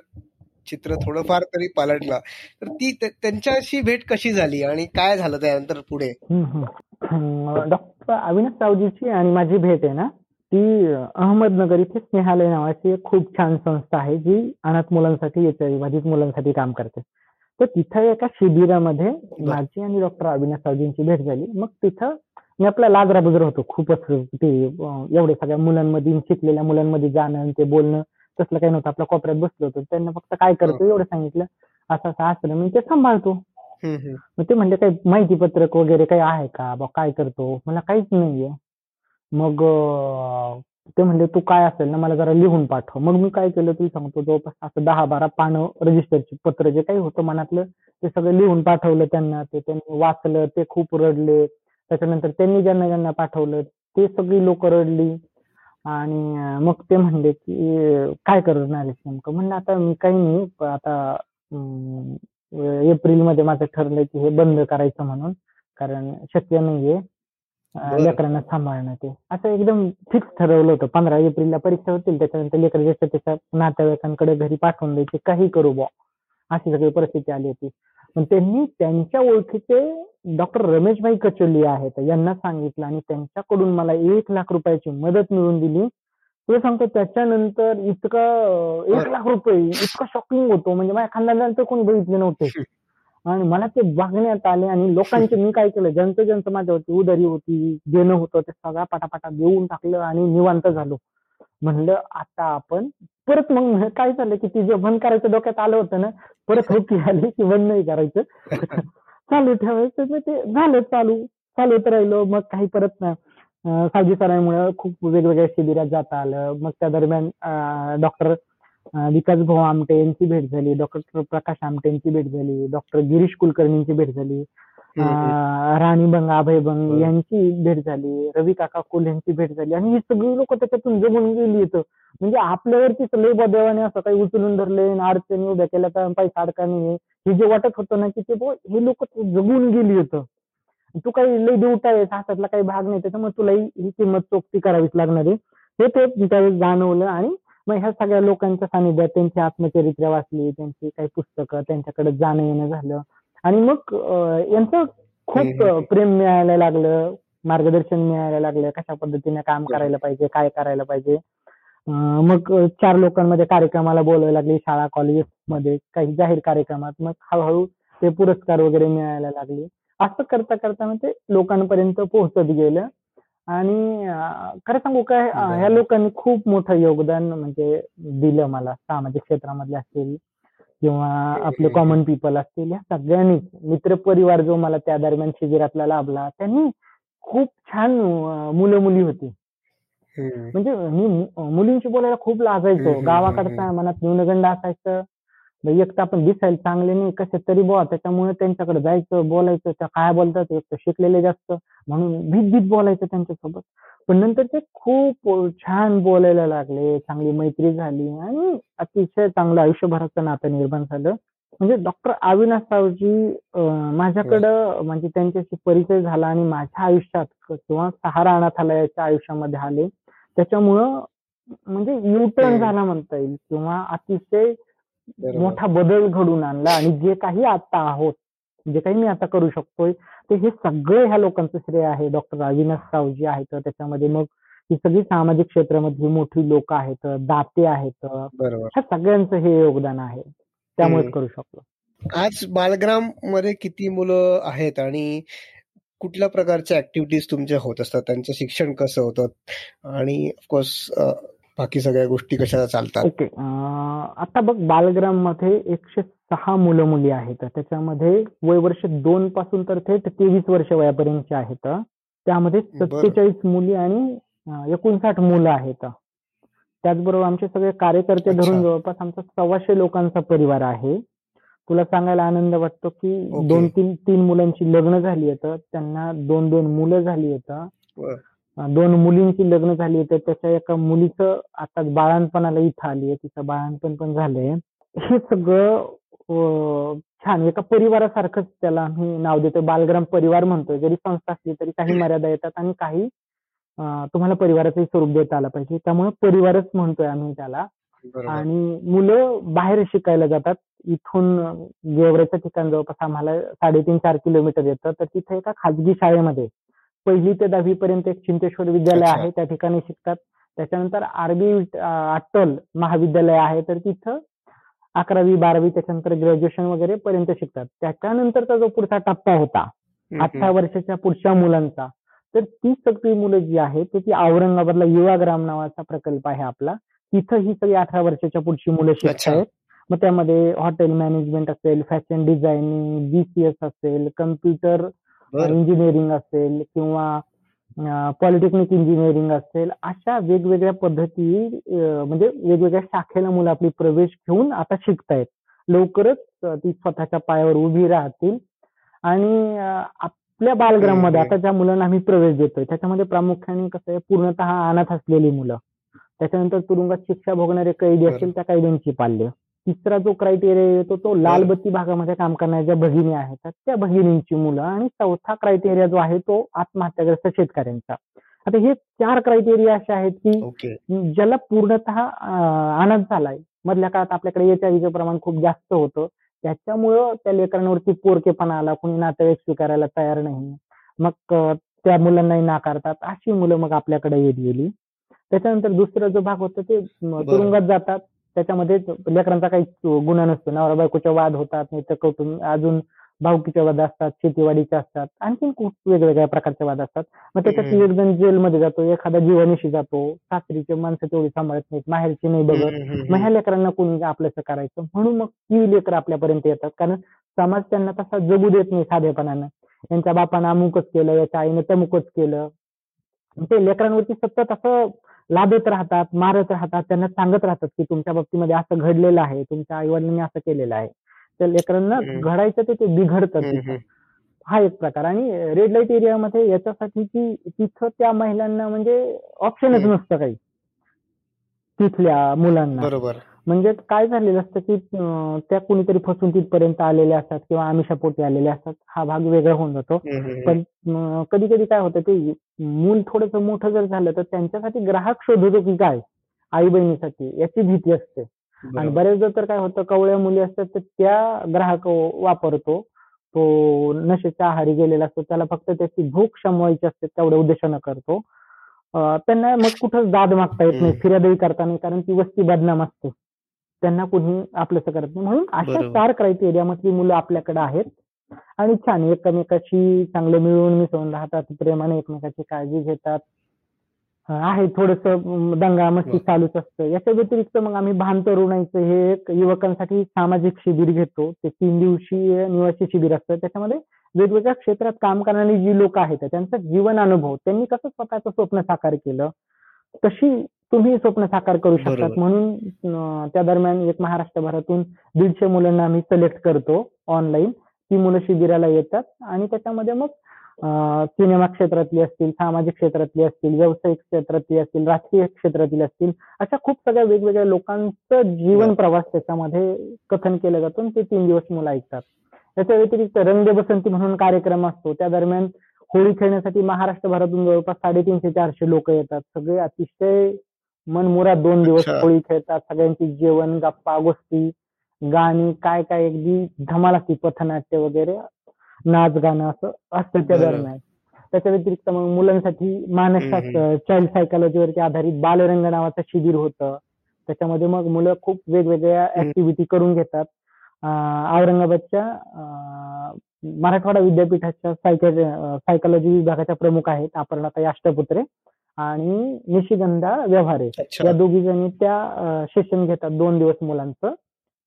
चित्र थोडंफार तरी पालटलं. तर ती त्या- त्यांच्याशी भेट कशी झाली आणि काय झालं त्यानंतर पुढे? डॉक्टर अविनाश सावजीची आणि माझी भेट आहे ना ती अहमदनगर इथे स्नेहालय नावाची एक खूप छान संस्था आहे जी अनाथ मुलांसाठी बाधित मुलांसाठी काम करते. तर तिथं एका शिबिरामध्ये माझी आणि डॉक्टर अविनाश सावजींची भेट झाली. मग तिथं मी आपला लाजरा बुजरा होतो. खूपच ते एवढे सगळ्या मुलांमध्ये शिकलेल्या मुलांमध्ये जाणं आणि ते बोलणं. तसलं काही नव्हतं. आपल्या कोपऱ्यात बसलो होतो. त्यांना फक्त काय करतो एवढं सांगितलं. असं असं असलं मी ते सांभाळतो. मग ते म्हणले काही माहिती पत्रक वगैरे काही आहे का? बा काय करतो? मला काहीच नाहीये. मग ते म्हणले तू काय असेल ना मला जरा लिहून पाठव. मग मी काय केलं तुला सांगतो जवळपास असं दहा बारा पानं रजिस्टरची पत्र जे काही होतं मनातलं ते सगळं लिहून पाठवलं त्यांना. ते त्यांनी वाचलं ते खूप रडले. त्याच्यानंतर त्यांनी ज्यांना ज्यांना पाठवलं ते सगळी लोक रडली. आणि मग ते म्हणले की काय करणार आहेस नेमकं? म्हणलं आता मी काही नाही आता एप्रिलमध्ये माझं ठरलंय की हे बंद करायचं म्हणून कारण शक्य नाहीये. लेकरांना सांभाळणं ते. असं एकदम फिक्स ठरवलं होतं. पंधरा एप्रिलला परीक्षा होतील त्याच्यानंतर लेकर ज्याच्या त्याच्या नातेवाईकांकडे घरी पाठवून द्यायचे काही करू बुवा. अशी सगळी परिस्थिती आली होती. पण त्यांनी त्यांच्या ओळखीचे डॉक्टर रमेशभाई कचोली आहेत यांना सांगितलं आणि त्यांच्याकडून मला एक लाख रुपयाची मदत मिळवून दिली. तुला सांगतो त्याच्यानंतर इतकं एक लाख रुपये इतकं शॉकिंग होतो. म्हणजे माझ्या खानदानानंतर कोणी बघितले नव्हते. <laughs> आणि मला ते बघण्यात आले आणि लोकांचे मी काय केलं ज्यांचं ज्यांचं माझ्यावरती उदारी होती देणं होतं ते सगळा पटापटा देऊन टाकलं आणि निवांत झालो. म्हणलं आता आपण परत मग काय झालं की ती जे बंद करायचं डोक्यात आलं होतं ना परत होती आली की बंद नाही करायचं. <laughs> चालू ठेवायचं मग ते झालं चालू चालूच राहिलो मग काही परत ना सावजी सरांमुळे खूप वेगवेगळ्या शिबिरात जाता आलं. मग त्या दरम्यान डॉक्टर विकास भाऊ आमटे यांची भेट झाली डॉक्टर प्रकाश आमटे यांची भेट झाली डॉक्टर गिरीश कुलकर्णींची भेट झाली. राणी बंग अभय बंग. यांची भेट झाली. रवी काका कोल यांची भेट झाली. आणि ही सगळी लोक त्याच्यातून जगून गेली इथं. म्हणजे आपल्यावरतीच लय बा देवाने असं काही उचलून धरले अडचणी उभ्या केल्या तर पैसा नाही हे. जे वाटत होतं ना की ते हे लोक जगून गेली होतं तू काही लय देवटा आहेस हातातला काही भाग नाही त्याच्यामुळे तुला ही ही किंमत चोक्ती करावीच लागणार आहे. हे ते त्यावेळेस जाणवलं आणि मग ह्या सगळ्या लोकांच्या सानिध्यात त्यांची आत्मचरित्र वाचली त्यांची काही पुस्तकं त्यांच्याकडे जाणं येणं झालं. आणि मग यांचं खूप प्रेम मिळायला लागलं मार्गदर्शन मिळायला लागलं कशा पद्धतीने काम करायला पाहिजे काय करायला पाहिजे. मग चार लोकांमध्ये कार्यक्रमाला बोलायला लागले शाळा कॉलेजेसमध्ये काही जाहीर कार्यक्रमात. मग हळूहळू ते पुरस्कार वगैरे मिळायला लागले. असं करता करता मग ते लोकांपर्यंत पोहोचत गेलं. आणि खरं सांगू काय ह्या. लोकांनी खूप मोठं योगदान म्हणजे दिलं मला सामाजिक क्षेत्रामधले असतील किंवा आपले. कॉमन पीपल असतील या सगळ्यांनीच मित्र परिवार जो मला त्या दरम्यान शिबिरातला लाभला त्यांनी खूप छान मुलं मुली होती. म्हणजे मी मुलींशी बोलायला खूप लाजायचो गावाकडचा. मनात न्यूनगंड असायचं एक तर आपण दिसायला चांगले नाही कसे तरी बुवा त्याच्यामुळे त्यांच्याकडे जायचं बोलायचं त्या काय बोलतात एक तर शिकलेले जास्त म्हणून भीत भीत बोलायचं त्यांच्यासोबत पण नंतर ते खूप छान बोलायला लागले चांगली मैत्री झाली आणि अतिशय चांगलं आयुष्यभराचं नातं निर्माण झालं म्हणजे डॉक्टर अविनाश सावजी माझ्याकडं म्हणजे त्यांच्याशी परिचय झाला आणि माझ्या आयुष्यात किंवा सहारा अनाथालयाच्या आयुष्यामध्ये आले त्याच्यामुळं म्हणजे युटर्न. झाला म्हणता येईल किंवा अतिशय. मोठा बदल घडून आणला आणि जे काही आता आहोत जे काही मी आता करू शकतोय ते हे सगळं ह्या लोकांचं श्रेय आहे. डॉक्टर अविनाश सावजी आहेत त्याच्यामध्ये मग ही सगळी सामाजिक क्षेत्रामधली मोठी लोक आहेत दाते आहेत. ह्या सगळ्यांचं हे योगदान आहे. त्यामुळेच. करू शकलो. आज बालग्राममध्ये किती मुलं आहेत आणि कुठल्या प्रकारच्या ऍक्टिव्हिटीज तुमच्या होत असतात? त्यांचं शिक्षण कसं होतं? आणि ऑफकोर्स बाकी सगळ्या गोष्टी कशा चालतात? ओके. आता बघ बालग्राममध्ये एकशे सहा मुलं मुली आहेत. त्याच्यामध्ये वय वर्ष दोन पासून तर थेट तेवीस वर्ष वयापर्यंतचे आहेत. त्यामध्ये. सत्तेचाळीस मुली आणि एकोणसाठ मुलं आहेत. त्याचबरोबर आमचे सगळे कार्यकर्ते. धरून जवळपास आमचा सव्वाशे लोकांचा परिवार आहे. तुला सांगायला आनंद वाटतो की. दोन तीन तीन मुलांची लग्न झाली आहेत. त्यांना दोन दोन मुलं झाली आहेत. दोन मुलींची लग्न झाली तर त्याच्या एका मुलीचं आता बाळणपणाला इथं आली आहे तिचं बाळणपण पण झालंय. हे सगळं छान एका परिवारासारखंच त्याला आम्ही नाव देतो बालग्राम परिवार म्हणतोय. जरी संस्था असली तरी काही मर्यादा येतात आणि काही तुम्हाला परिवाराचंही स्वरूप देता आलं पाहिजे. त्यामुळे परिवारच म्हणतोय आम्ही त्याला. आणि मुलं बाहेर शिकायला जातात. इथून गेवराच्या ठिकाण जवळपास आम्हाला साडेतीन चार किलोमीटर येतं. तर तिथे एका खाजगी शाळेमध्ये पहिली ते दहावी पर्यंत एक चिंतेश्वर विद्यालय. आहे त्या ठिकाणी शिकतात त्याच्यानंतर आरबी अट्टल महाविद्यालय आहे तर तिथं अकरावी बारावी त्याच्यानंतर ग्रॅज्युएशन वगैरे पर्यंत शिकतात त्याच्यानंतरचा जो पुढचा टप्पा होता अठरा वर्षाच्या पुढच्या मुलांचा तर ती सगळी मुलं जी आहेत ते ती औरंगाबादला युवाग्राम नावाचा प्रकल्प आहे आपला तिथं ही सगळी अठरा वर्षाच्या पुढची मुलं अच्छा. शिकतायत मग त्यामध्ये हॉटेल मॅनेजमेंट असेल फॅशन डिझायनिंग बीसीएस असेल कम्प्युटर. इंजिनिअरिंग असेल किंवा पॉलिटेक्निक इंजिनिअरिंग असेल अशा वेगवेगळ्या पद्धती म्हणजे वेगवेगळ्या शाखेला मुलं आपली प्रवेश घेऊन आता शिकतायत. लवकरच ती स्वतःच्या पायावर उभी राहतील. आणि आपल्या बालग्राममध्ये. आता ज्या मुलांना आम्ही प्रवेश देतोय त्याच्यामध्ये प्रामुख्याने कसं आहे पूर्णतः अनाथ असलेली मुलं. त्याच्यानंतर तुरुंगात शिक्षा भोगणारे कैदी. असतील त्या कैद्यांची पाल्य. तिसरा जो क्रायटेरिया येतो तो लालबत्ती भागामध्ये काम करणाऱ्या ज्या भगिनी आहेत त्या भगिनींची मुलं आणि चौथा क्रायटेरिया जो आहे तो आत्महत्याग्रस्त शेतकऱ्यांचा. आता हे चार क्रायटेरिया असे आहेत की ज्याला पूर्णतः अनाथ झालाय. मधल्या काळात आपल्याकडे एच आय प्रमाण खूप जास्त होतं. त्याच्यामुळं त्या लेकरांवरती पोरकेपणा आला. कोणी नातेवाईक स्वीकारायला तयार नाही. मग त्या मुलांनाही नाकारतात. अशी मुलं मग आपल्याकडे येत गेली. त्याच्यानंतर दुसरा जो भाग होता ते. तुरुंगात जातात. त्याच्यामध्ये लेकरांचा काही गुन्हा नसतो. नवरा बायकोचे वाद होतात नाही तर कौटुंब अजून भावकीचे वाद असतात शेतीवाडीचे असतात आणखीन खूप वेगवेगळ्या प्रकारचे वाद असतात. मग त्याच्यात. एक जण जेलमध्ये जातो एखादा जीवानिशी जातो सासरीचे माणसं तेवढी सांभाळत नाहीत माहेरची नाही बघत. मग ह्या लेकरांना कोणी आपलंसं करायचं? म्हणून मग ती लेकरं आपल्यापर्यंत येतात. कारण समाज त्यांना तसा जगू देत नाही साधेपणानं. यांच्या बापानं अमुकच केलं याच्या आईनं तमुकच केलं. ते लेकरांवरती सतत असं लादत राहतात मारत राहतात त्यांना सांगत राहतात की तुमच्या बाबतीमध्ये असं घडलेलं आहे तुमच्या आई वडिलांनी असं केलेलं आहे तर लेकरांना. घडायचं ते ते बिघडतं. हा एक प्रकार आणि रेड लाइट एरियामध्ये याच्यासाठी की तिथं त्या महिलांना म्हणजे ऑप्शनच. नसतं काही तिथल्या मुलांना बरोबर म्हणजे काय झालेलं असतं की त्या कुणीतरी फसून तिथपर्यंत आलेल्या असतात किंवा आमिषापोटी आलेल्या असतात. हा भाग वेगळा होऊन जातो. पण कधी कधी काय होतं ते मूल थोडंसं मोठं जर झालं तर त्यांच्यासाठी ग्राहक शोधतो की काय? आई बहिणीसाठी याची भीती असते. आणि. बरेचदा तर काय होतं कवळ्या मुली असतात तर त्या ग्राहक वापरतो. तो नशेच्या आहारी गेलेला असतो. त्याला फक्त त्याची भूक शमवायची असते तेवढ्या उद्देशानं करतो. त्यांना मग कुठं दाद मागता येत नाही. फिर्यादही करता नाही कारण ती वस्ती बदनाम असते. त्यांना कोणी आपलंसं करत नाही. म्हणून अशा. चार क्रायटेरियामधली मुलं आपल्याकडे आहेत. आणि छान एकमेकाशी चांगलं मिळून मिसळून राहतात प्रेमाने एकमेकाची काळजी घेतात. आहे थोडस दंगा मस्ती. चालूच असतं. याच्या व्यतिरिक्त मग आम्ही भान तरुणाईचं हे एक युवकांसाठी सामाजिक शिबिर घेतो. ते तीन दिवसीय निवासी शिबिर असतं. त्याच्यामध्ये वेगवेगळ्या क्षेत्रात काम करणारी जी लोक आहेत त्यांचा जीवन अनुभव त्यांनी कसं स्वतःचं स्वप्न साकार केलं तशी तुम्ही स्वप्न साकार करू शकतात. म्हणून त्या दरम्यान एक महाराष्ट्रभरातून दीडशे मुलांना आम्ही सिलेक्ट करतो ऑनलाईन ती मुलं शिबिराला येतात आणि त्याच्यामध्ये मग सिनेमा क्षेत्रातली असतील सामाजिक क्षेत्रातली असतील व्यावसायिक क्षेत्रातली असतील राजकीय क्षेत्रातील असतील अशा खूप सगळ्या वेगवेगळ्या लोकांचं जीवन. प्रवास त्याच्यामध्ये कथन केलं जातं ते तीन दिवस मुलं ऐकतात. त्याच्या व्यतिरिक्त रंग बसंती म्हणून कार्यक्रम असतो. त्या दरम्यान होळी खेळण्यासाठी महाराष्ट्रभरातून जवळपास साडेतीनशे चारशे लोक येतात. सगळे अतिशय मनमुराद दोन दिवस. होळी खेळतात सगळ्यांची जेवण गप्पा गोष्टी गाणी काय काय अगदी धमाल असते पथनाट्य वगैरे नाच गाणं असं असतं त्या. दरम्यान त्याच्या व्यतिरिक्त मग मुलांसाठी मानसशास्त्र चाइल्ड सायकोलॉजीवरती आधारित बालरंग नावाचं शिबिर होतं त्याच्यामध्ये मग मुलं खूप वेगवेगळ्या. ऍक्टिव्हिटी करून घेतात अं, औरंगाबादच्या मराठवाडा विद्यापीठाच्या सायकोलॉजी विभागाच्या प्रमुख आहेत अपर्णाताई अष्टपुत्रे आणि निशिगंधा व्यवहारे. या दोघी जणी त्या सेशन घेतात दोन दिवस मुलांचं.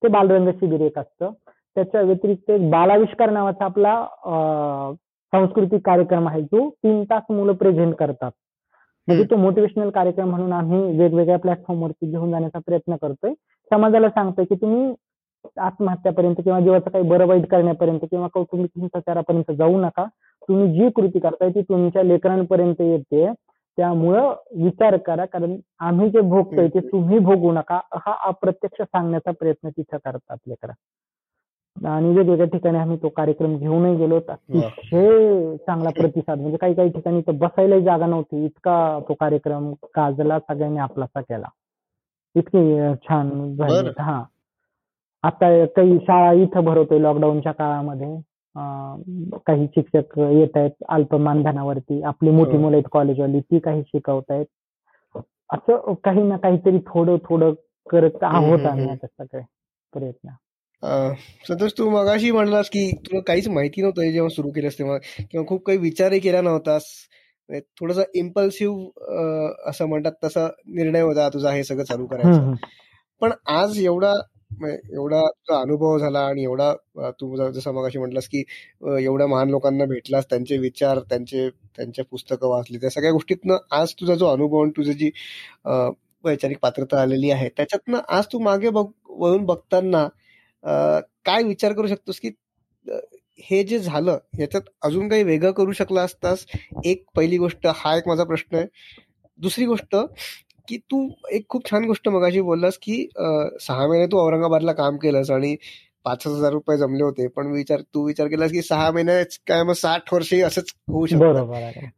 ते बालरंग शिबिर एक असतं. त्याच्या व्यतिरिक्त एक बालाविष्कार नावाचा आपला सांस्कृतिक कार्यक्रम आहे जो तीन तास मुलं प्रेझेंट करतात. म्हणजे तो मोटिवेशनल कार्यक्रम म्हणून आम्ही वेगवेगळ्या प्लॅटफॉर्मवरती घेऊन जाण्याचा प्रयत्न करतोय. समाजाला सांगतोय की तुम्ही आत्महत्यापर्यंत किंवा जीवाचं काही बरं वाईट करण्यापर्यंत किंवा कौटुंबिक हिंसाचारापर्यंत जाऊ नका. तुम्ही जी कृती करताय ती तुमच्या लेकरांपर्यंत येते. त्यामुळं विचार करा कारण आम्ही जे भोगतोय ते तुम्ही भोगू नका हा अप्रत्यक्ष सांगण्याचा प्रयत्न तिथं करतात लेकरा. आणि वेगवेगळ्या ठिकाणी आम्ही तो कार्यक्रम घेऊनही गेलो अतिशय चांगला प्रतिसाद म्हणजे काही काही ठिकाणी तर बसायलाही जागा नव्हती. इतका तो कार्यक्रम गाजला सगळ्यांनी आपलासा केला. इतकी छान झाली. हा. आता काही शाळा इथं भरवतोय लॉकडाऊनच्या काळामध्ये. काही शिक्षक येत आहेत अल्प मानधनावरती आपली मोठी हो. मुलं आहेत कॉलेजवाली ती काही शिकवतायत असं काही ना काहीतरी थोडं थोडं करत आहोत आम्ही. आता सगळे प्रयत्न संतोष तू मगाशी म्हणलास की तुला काहीच माहिती नव्हतं जेव्हा सुरू केलंस तेव्हा किंवा खूप काही विचारही केला नव्हतास म्हणजे थोडासा इम्पल्सिव्ह असं म्हणतात तसा निर्णय होता तुझा हे सगळं चालू करायचा. पण आज एवढा एवढा तुझा अनुभव झाला आणि एवढा तू जसं जसं मगाशी म्हटलास की एवढ्या महान लोकांना भेटलास त्यांचे विचार त्यांचे त्यांच्या पुस्तकं वाचली त्या सगळ्या गोष्टीतनं आज तुझा जो अनुभव आणि तुझी जी वैचारिक पात्रता आलेली आहे त्याच्यातनं आज तू मागे बघ वळून बघताना काय विचार करू शकतोस की हे जे झालं ह्याच्यात अजून काही वेगळं करू शकला असतास? एक पहिली गोष्ट हा एक माझा प्रश्न आहे. दुसरी गोष्ट की तू एक खूप छान गोष्ट मगाशी बोललास की सहा महिने तू औरंगाबादला काम केलंस आणि पाच हजार रुपये जमले होते पण विचार तू विचार केलास की सहा महिने काय मग साठ वर्षही असंच होऊ शकतं.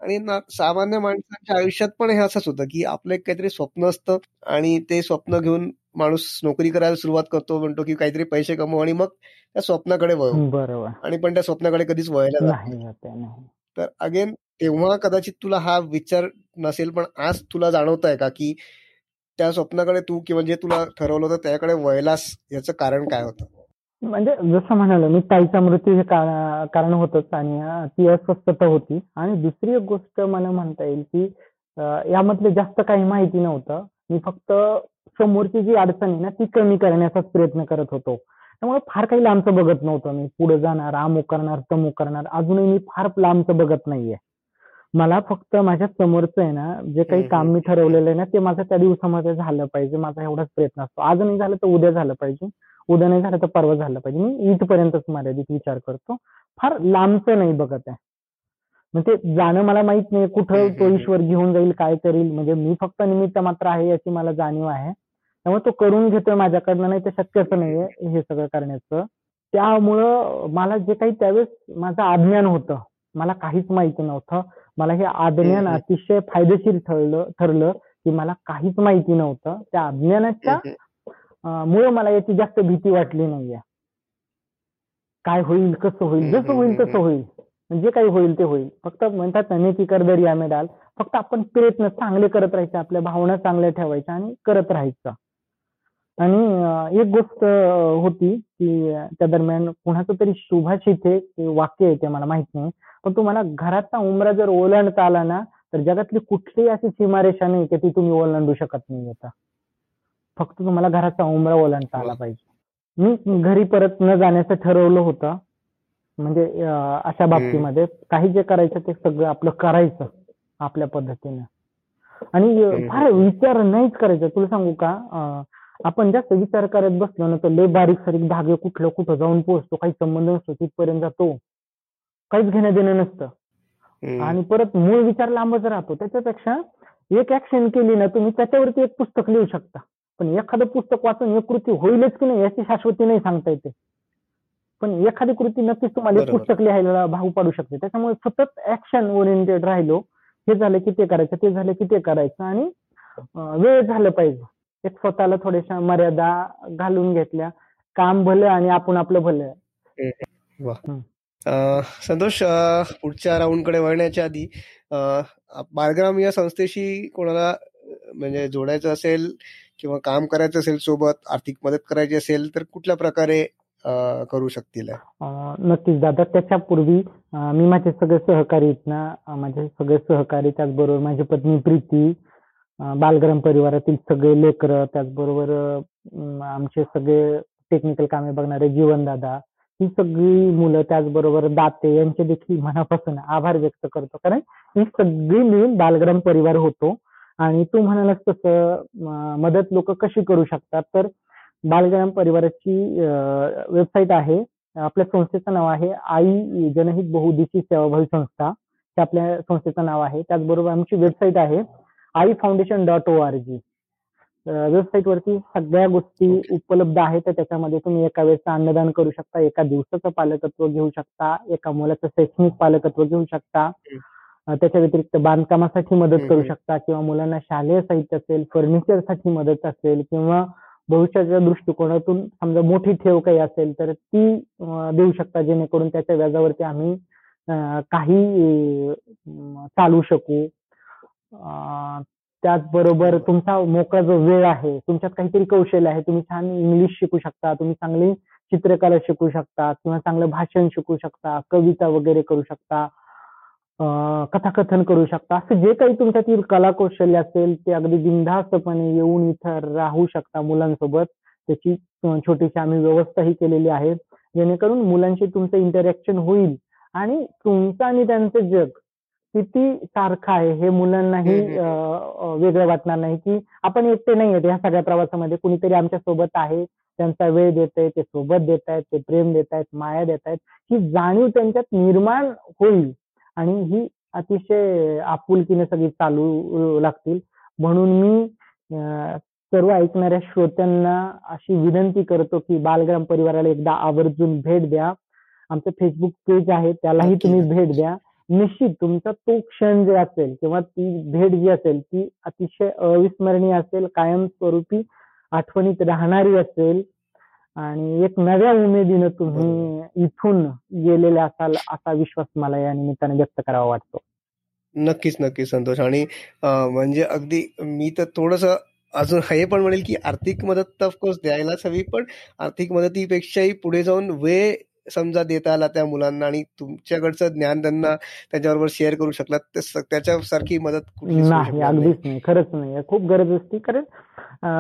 आणि सामान्य माणसाच्या आयुष्यात पण हे असंच होतं की आपलं एक काहीतरी स्वप्न असतं आणि ते स्वप्न घेऊन माणूस नोकरी करायला सुरुवात करतो म्हणतो की काहीतरी पैसे कमवू आणि मग त्या स्वप्नाकडे वळू. बरोबर. आणि पण त्या स्वप्नाकडे कधीच वळायला जात तर अगेन तेव्हा कदाचित तुला हा विचार नसेल पण आज तुला जाणवत आहे का की त्या स्वप्नाकडे तू किंवा जे तुला ठरवलं होतं त्याकडे वळलास याचं कारण काय होतं? म्हणजे जसं म्हणालो मी ताईचा मृत्यू हे कारण होतच आणि ती अस्वस्थता होती. आणि दुसरी एक गोष्ट मला म्हणता येईल की यामधले जास्त काही माहिती नव्हतं. मी फक्त समोरची जी अडचण आहे ना ती कमी करण्याचाच प्रयत्न करत होतो. त्यामुळे फार काही लांबचं बघत नव्हतं मी. पुढे जाणार अमुक करणार तमुक करणार. अजूनही मी फार लांबचं बघत नाहीये. मला फक्त माझ्या समोरचं आहे ना जे काही काम. मी ठरवलेलं आहे ना ते माझं त्या दिवसामध्ये झालं पाहिजे. माझा एवढाच प्रयत्न असतो. आज नाही झालं तर उद्या झालं पाहिजे. उद्या नाही झालं तर परवा झालं पाहिजे. मी इथपर्यंतच मर्यादित विचार करतो. फार लांबचं नाही बघत आहे. म्हणजे जाणं मला माहीत नाही. कुठं तो. ईश्वर घेऊन जाईल काय करील? म्हणजे मी फक्त निमित्त मात्र आहे याची मला जाणीव आहे. त्यामुळे तो करून घेतोय माझ्याकडनं नाही तर शक्यच नाहीये हे सगळं करण्याचं. त्यामुळं मला जे काही त्यावेळेस माझं अज्ञान होतं मला काहीच माहिती नव्हतं. मला हे अज्ञान. अतिशय फायदेशीर ठरलं ठरलं की मला काहीच माहिती नव्हतं. त्या अज्ञानाच्या मुळे मला याची जास्त भीती वाटली नाहीये. काय होईल कसं होईल जसं होईल तसं. होईल. जे काही होईल ते होईल. फक्त म्हणतात ना नेती करदरी आम्ही डाल फक्त आपण प्रयत्न चांगले करत राहायचे आपल्या भावना चांगल्या ठेवायच्या आणि करत राहायचं. आणि एक गोष्ट होती की त्या दरम्यान कुणाचं तरी शुभाशित हे वाक्य आहे ते मला माहीत नाही. पण तुम्हाला घराचा उमरा जर ओलांडता आला ना तर जगातली कुठलीही अशी सीमारेषा नाही की ती तुम्ही ओलांडू शकत नाही आता. फक्त तुम्हाला घराचा उमरा ओलांडता आला पाहिजे. मी घरी परत न जाण्याचं ठरवलं होतं. म्हणजे अशा बाबतीमध्ये काही जे करायचं ते सगळं आपलं करायचं आपल्या पद्धतीनं. आणि फार विचार नाहीच करायचा. तुला सांगू का? आपण जास्त विचार करत बसलो ना तर लय बारीक सारीक धागे कुठलं कुठं जाऊन पोहोचतो काही संबंध नसतो तिथपर्यंत जातो. काहीच घेणं देणं नसतं. आणि परत मूळ विचार लांबच राहतो. त्याच्यापेक्षा एक ऍक्शन केली ना तुम्ही त्याच्यावरती एक पुस्तक लिहू शकता. पण एखादं पुस्तक वाचून एक कृती होईलच की नाही याची शाश्वती नाही सांगता येते. पण एखादी कृती नक्कीच तुम्हाला एक पुस्तक लिहायला भाऊ पाडू शकते. त्याच्यामुळे सतत ऍक्शन ओरिएंटेड राहिलो. हे झालं की ते करायचं ते झालं की ते करायचं आणि वेळ झालं पाहिजे. एक स्वतःला थोड्याशा मर्यादा घालून घेतल्या. काम भलं आणि आपण आपलं भलं संतोष पुढच्या राऊंडकडे वळण्याच्या आधी बालग्राम या संस्थेशी कोणाला म्हणजे जोडायचं असेल किंवा काम करायचं असेल सोबत आर्थिक मदत करायची असेल तर कुठल्या प्रकारे करू शकतील? नक्कीच दादा त्याच्यापूर्वी मी माझे सगळे सहकारी आहेत ना माझे सगळे सहकारी त्याचबरोबर माझी पत्नी प्रीती बालग्राम परिवारातील सगळे लेकर त्याचबरोबर आमचे सगळे टेक्निकल कामे बघणारे जीवनदादा ही सगळी मुलं त्याचबरोबर दाते यांचे देखील मनापासून आभार व्यक्त करतो. कारण ही सगळी मिळून बालग्राम परिवार होतो. आणि तू म्हणालास तसं मदत लोक कशी करू शकतात? तर बालग्राम परिवाराची वेबसाईट आहे. आपल्या संस्थेचं नाव आहे आई जनहित बहुउद्देशी सेवाभावी संस्था. हे आपल्या संस्थेचं नाव आहे. त्याचबरोबर आमची वेबसाईट आहे. Aai foundation dot O R G. Website वरती सगळ्या गोष्टी उपलब्ध आहेत तर त्याच्यामध्ये तुम्ही एका वेळेचं अन्नदान करू शकता एका दिवसाचं पालकत्व घेऊ शकता एका मुलाचं शैक्षणिक पालकत्व घेऊ शकता त्याच्या व्यतिरिक्त बांधकामासाठी मदत करू शकता किंवा मुलांना शालेय साहित्य असेल फर्निचरसाठी मदत असेल किंवा भविष्याच्या दृष्टिकोनातून समजा मोठी ठेव काही असेल तर ती देऊ शकता जेणेकरून त्याच्या व्याजावरती आम्ही काही चालू शकू. त्याचबरोबर तुमचा मोकळा जो वेळ आहे तुमच्यात काहीतरी कौशल्य आहे तुम्ही छान इंग्लिश शिकू शकता तुम्ही चांगली चित्रकला शिकू शकता किंवा चांगलं भाषण शिकू शकता कविता वगैरे करू शकता कथाकथन करू शकता असं जे काही तुमच्यातील कला कौशल्य असेल ते अगदी बिनधास्तपणे येऊन इथं राहू शकता मुलांसोबत. त्याची छोटीशी आम्ही व्यवस्थाही केलेली आहे. जेणेकरून मुलांशी तुमचं इंटरॅक्शन होईल आणि तुमचं आणि त्यांचं जग किती सारखं आहे हे मुलांनाही वेगळं वाटणार नाही की आपण एकटे नाही आहेत ह्या सगळ्या प्रवासामध्ये. कुणीतरी आमच्यासोबत आहे त्यांचा वेळ देत आहे ते सोबत देत आहेत ते प्रेम देत आहेत माया देत आहेत. ही जाणीव त्यांच्यात निर्माण होईल आणि ही अतिशय आपुलकीने सगळी चालू लागतील. म्हणून मी सर्व ऐकणाऱ्या श्रोत्यांना अशी विनंती करतो की बालग्राम परिवाराला एकदा आवर्जून भेट द्या. आमचं फेसबुक पेज आहे त्यालाही तुम्ही भेट द्या. निश्चित तुमचा तो क्षण जे असेल किंवा ती भेट जी असेल ती अतिशय अविस्मरणीय असेल कायमस्वरूपी आठवणीत राहणारी असेल आणि एक नव्या उमेदीनं तुम्ही इथून गेलेले असाल असा विश्वास मला या निमित्ताने व्यक्त करावा वाटतो. नक्कीच नक्कीच संतोष. आणि म्हणजे अगदी मी तर थोडस अजून हे पण म्हणेल की आर्थिक मदत तर ऑफकोर्स द्यायलाच हवी पण आर्थिक मदतीपेक्षाही पुढे जाऊन वेळ समजा देता आला त्या मुलांना आणि तुमच्याकडचं ज्ञान त्यांना त्याच्याबरोबर शेअर करू शकलात त्याच्यासारखी मदत नाही अगदीच नाही. खरंच नाही. खूप गरज असते. कारण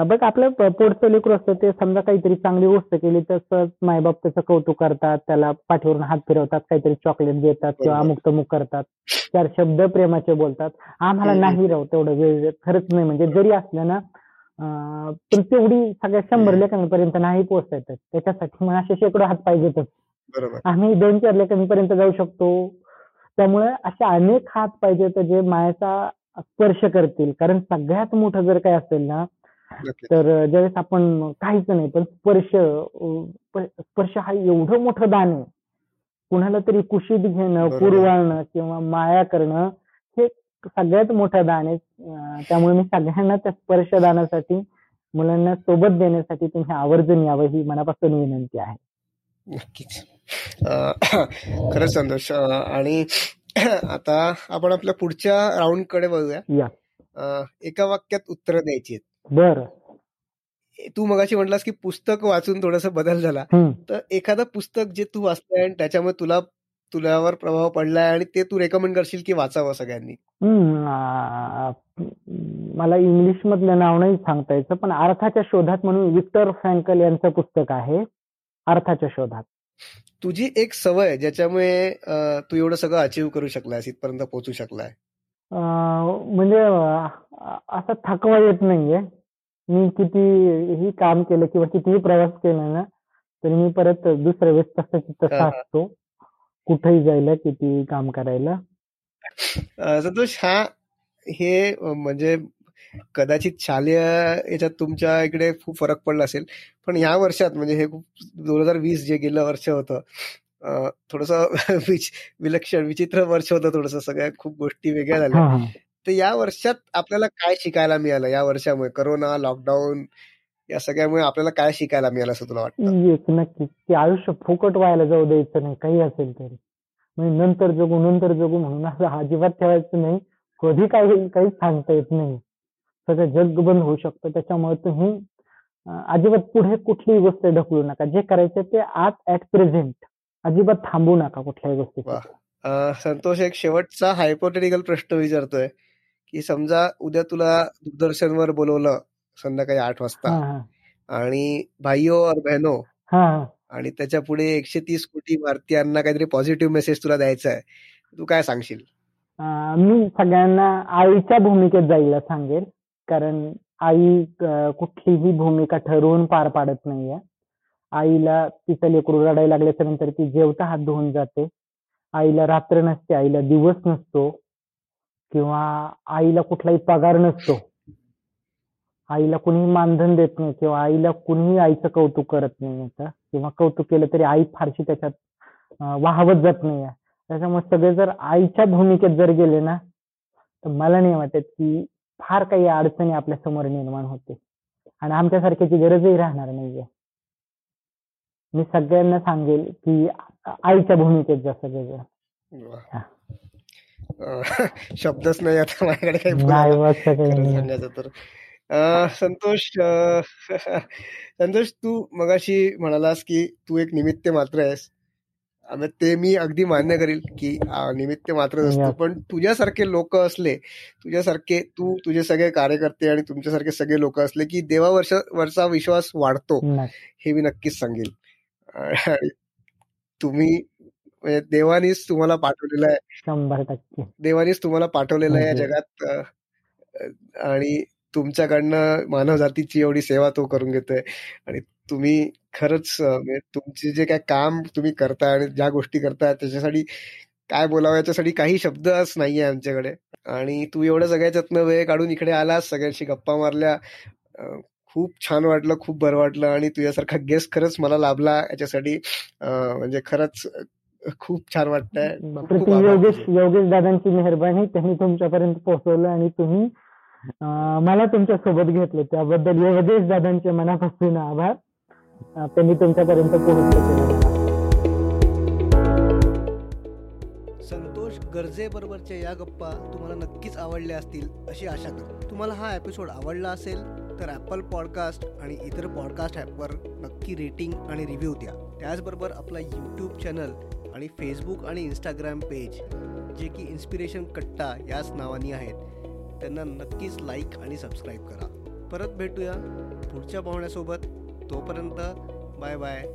बघ आपलं पोटचं लेकरू असतं ते समजा काहीतरी चांगली गोष्ट केली तर मायबाप त्याचं कौतुक करतात त्याला पाठीवरून हात फिरवतात काहीतरी चॉकलेट देतात किंवा अमुक तमुक करतात. चार शब्द प्रेमाचे बोलतात. आम्हाला नाही राहू तेवढं वेळ खरंच नाही. म्हणजे जरी असलं ना पण तेवढी सगळ्या शंभर लेखांपर्यंत नाही पोहोचता येतात त्याच्यासाठी मग असे शेकडो हात पाहिजेतच. आम्ही दोन चार लेखांपर्यंत जाऊ शकतो. त्यामुळे असे अनेक हात पाहिजेत जे मायाचा स्पर्श करतील. कारण सगळ्यात मोठं जर काय असेल ना तर ज्यावेळेस आपण काहीच नाही पण स्पर्श स्पर्श हा एवढं मोठं दान आहे. कुणाला तरी कुशीत घेणं पुरवाळणं किंवा माया करणं हे सगळ्यात मोठं दान आहे. त्यामुळे मी सगळ्यांना त्या स्पर्श दानासाठी मुलांना सोबत देण्यासाठी तुम्ही आवर्जून यावं ही मनापासून विनंती आहे. नक्कीच. <coughs> खरंच संतोष. आणि <coughs> आता आपण आपल्या पुढच्या राऊंडकडे बघूया. या. एका वाक्यात उत्तर द्यायची आहेत. बर. तू मगाशी म्हटलास की पुस्तक वाचून थोडास बदल झाला. तर एखादं पुस्तक जे तू वाचलंय आणि त्याच्यामुळे तुला तुझ्यावर प्रभाव पडलाय आणि ते तू रेकमेंड करशील की वाचावं सगळ्यांनी? मला इंग्लिश मधलं नाव नाही सांगता यायचं पण अर्थाच्या शोधात म्हणून विक्टर फ्रँकल यांचं पुस्तक आहे अर्थाच्या शोधात. तुझी एक सवय ज्याच्यामुळे तू एवढं सगळं अचीव्ह करू शकलाय इथपर्यंत पोहोचू शकलाय? म्हणजे असं थकवा येत नाहीये. मी कितीही काम केलं किंवा कितीही प्रवास केला ना तरी मी परत दुसऱ्या वेळेस तसं तसा असतो. कुठेही जायला किती काम करायला. संतोष हा हे म्हणजे कदाचित शालेय याच्यात तुमच्या इकडे खूप फरक पडला असेल. पण या वर्षात म्हणजे हे खूप दोन हजार वीस जे गेलं वर्ष होतं थोडस <laughs> विलक्षण विचित्र वर्ष होतं थोडस. सगळ्या खूप गोष्टी वेगळ्या झाल्या. तर या वर्षात आपल्याला काय शिकायला मिळालं? या वर्षामुळे करोना लॉकडाऊन या सगळ्यामुळे आपल्याला काय शिकायला मिळालं असं तुला वाटतं? नक्कीच. की आयुष्य फुकट व्हायला जाऊ द्यायचं नाही काही असेल तरी. म्हणजे नंतर जगू नंतर जगू म्हणून असं <laughs> अजिबात ठेवायचं नाही. कधी काही काही सांगता येत नाही. सगळं जग बंद होऊ शकतं. त्याच्यामुळे तुम्ही अजिबात पुढे कुठलीही गोष्ट ढकलू नका. जे करायचं ते आज ऍट प्रेझेंट अजिबात थांबू नका कुठल्याही गोष्टी संतोष एक शेवटचा हायपोटेटिकल प्रश्न विचारतोय की समजा उद्या तुला दूरदर्शनवर बोलवलं संध्याकाळी आठ वाजता आणि भाईओ और बहनो आणि त्याच्या पुढे एकशे तीस कोटी भारतीयांना काहीतरी पॉझिटिव्ह मेसेज तुला द्यायचा आहे. तू काय सांगशील? मी सगळ्यांना आईच्या भूमिकेत जायला सांगेल. कारण आई कुठलीही भूमिका ठरवून पार पाडत नाहीये. आईला तिचं लेकरू रडायला लागल्याच्या नंतर ती जेवता हात धुवून जाते. आईला रात्र नसते आईला दिवस नसतो किंवा आईला कुठलाही पगार नसतो. आईला कुणीही मानधन देत नाही किंवा आईला कुणीही आईचं कौतुक करत नाही आता किंवा कौतुक केलं तरी आई फारशी त्याच्यात वाहवत जात नाही त्याच्यामुळे सगळे जर आईच्या भूमिकेत जर गेले ना तर मला नाही वाटत की फार काही अडचणी आपल्यासमोर निर्माण होते. आणि आमच्यासारख्याची गरजही राहणार नाहीये. मी सगळ्यांना सांगेल की आईच्या भूमिकेत जा सगळेजण. <laughs> शब्दच नाही आता माझ्याकडे काही सांगायचं तर. संतोष <laughs> संतोष तू मगाशी म्हणालास की तू एक निमित्त मात्र आहेस. ते मी अगदी मान्य करेल की निमित्त मात्र असतो पण तुझ्यासारखे लोक असले तुझ्यासारखे तू तुझे सगळे कार्यकर्ते आणि तुमच्यासारखे सगळे लोक असले की देवा वर्ष वरचा विश्वास वाढतो. हे मी नक्कीच सांगेल. <laughs> तुम्ही म्हणजे देवानीच तुम्हाला पाठवलेलं आहे. शंभर टक्के. देवानीच तुम्हाला पाठवलेलं आहे या जगात. आणि तुमच्याकडनं मानव जातीची एवढी सेवा तो करून घेतोय. आणि तुम्ही खरंच म्हणजे तुमचे जे काय काम तुम्ही करताय आणि ज्या गोष्टी करताय त्याच्यासाठी काय बोलावं याच्यासाठी काही शब्दच नाहीये आमच्याकडे. आणि तू एवढं सगळ्याच्यातनं वेळ काढून इकडे आलास सगळ्यांशी गप्पा मारल्या. खूप छान वाटलं खूप बरं वाटलं आणि तुझ्यासारखा गेस्ट खरंच मला लाभला याच्यासाठी. म्हणजे खरंच खूप छान वाटतंय. योगेश योगेश दादांची मेहरबानी त्यांनी तुमच्यापर्यंत पोहोचवलं आणि तुम्ही मला तुमच्यासोबत घेतलं. त्याबद्दल योगेश दादांचे मनापासून आभार. त्यांनी तुमच्यापर्यंत पोहोचले संतोष गरजेबरोबरच्या या गप्पा तुम्हाला नक्कीच आवडल्या असतील अशी आशा करतो. तुम्हाला हा एपिसोड आवडला असेल तर ॲपल पॉडकास्ट आणि इतर पॉडकास्ट ॲपवर नक्की रेटिंग आणि रिव्ह्यू द्या. त्याचबरोबर आपला यूट्यूब चॅनल आणि फेसबुक आणि इंस्टाग्राम पेज जे की इन्स्पिरेशन कट्टा याच नावानी आहेत. त्यांना नक्कीच लाईक आणि सबस्क्राईब करा. परत भेटूया पुढच्या पाहुण्यासोबत. तोपर्यंत बाय बाय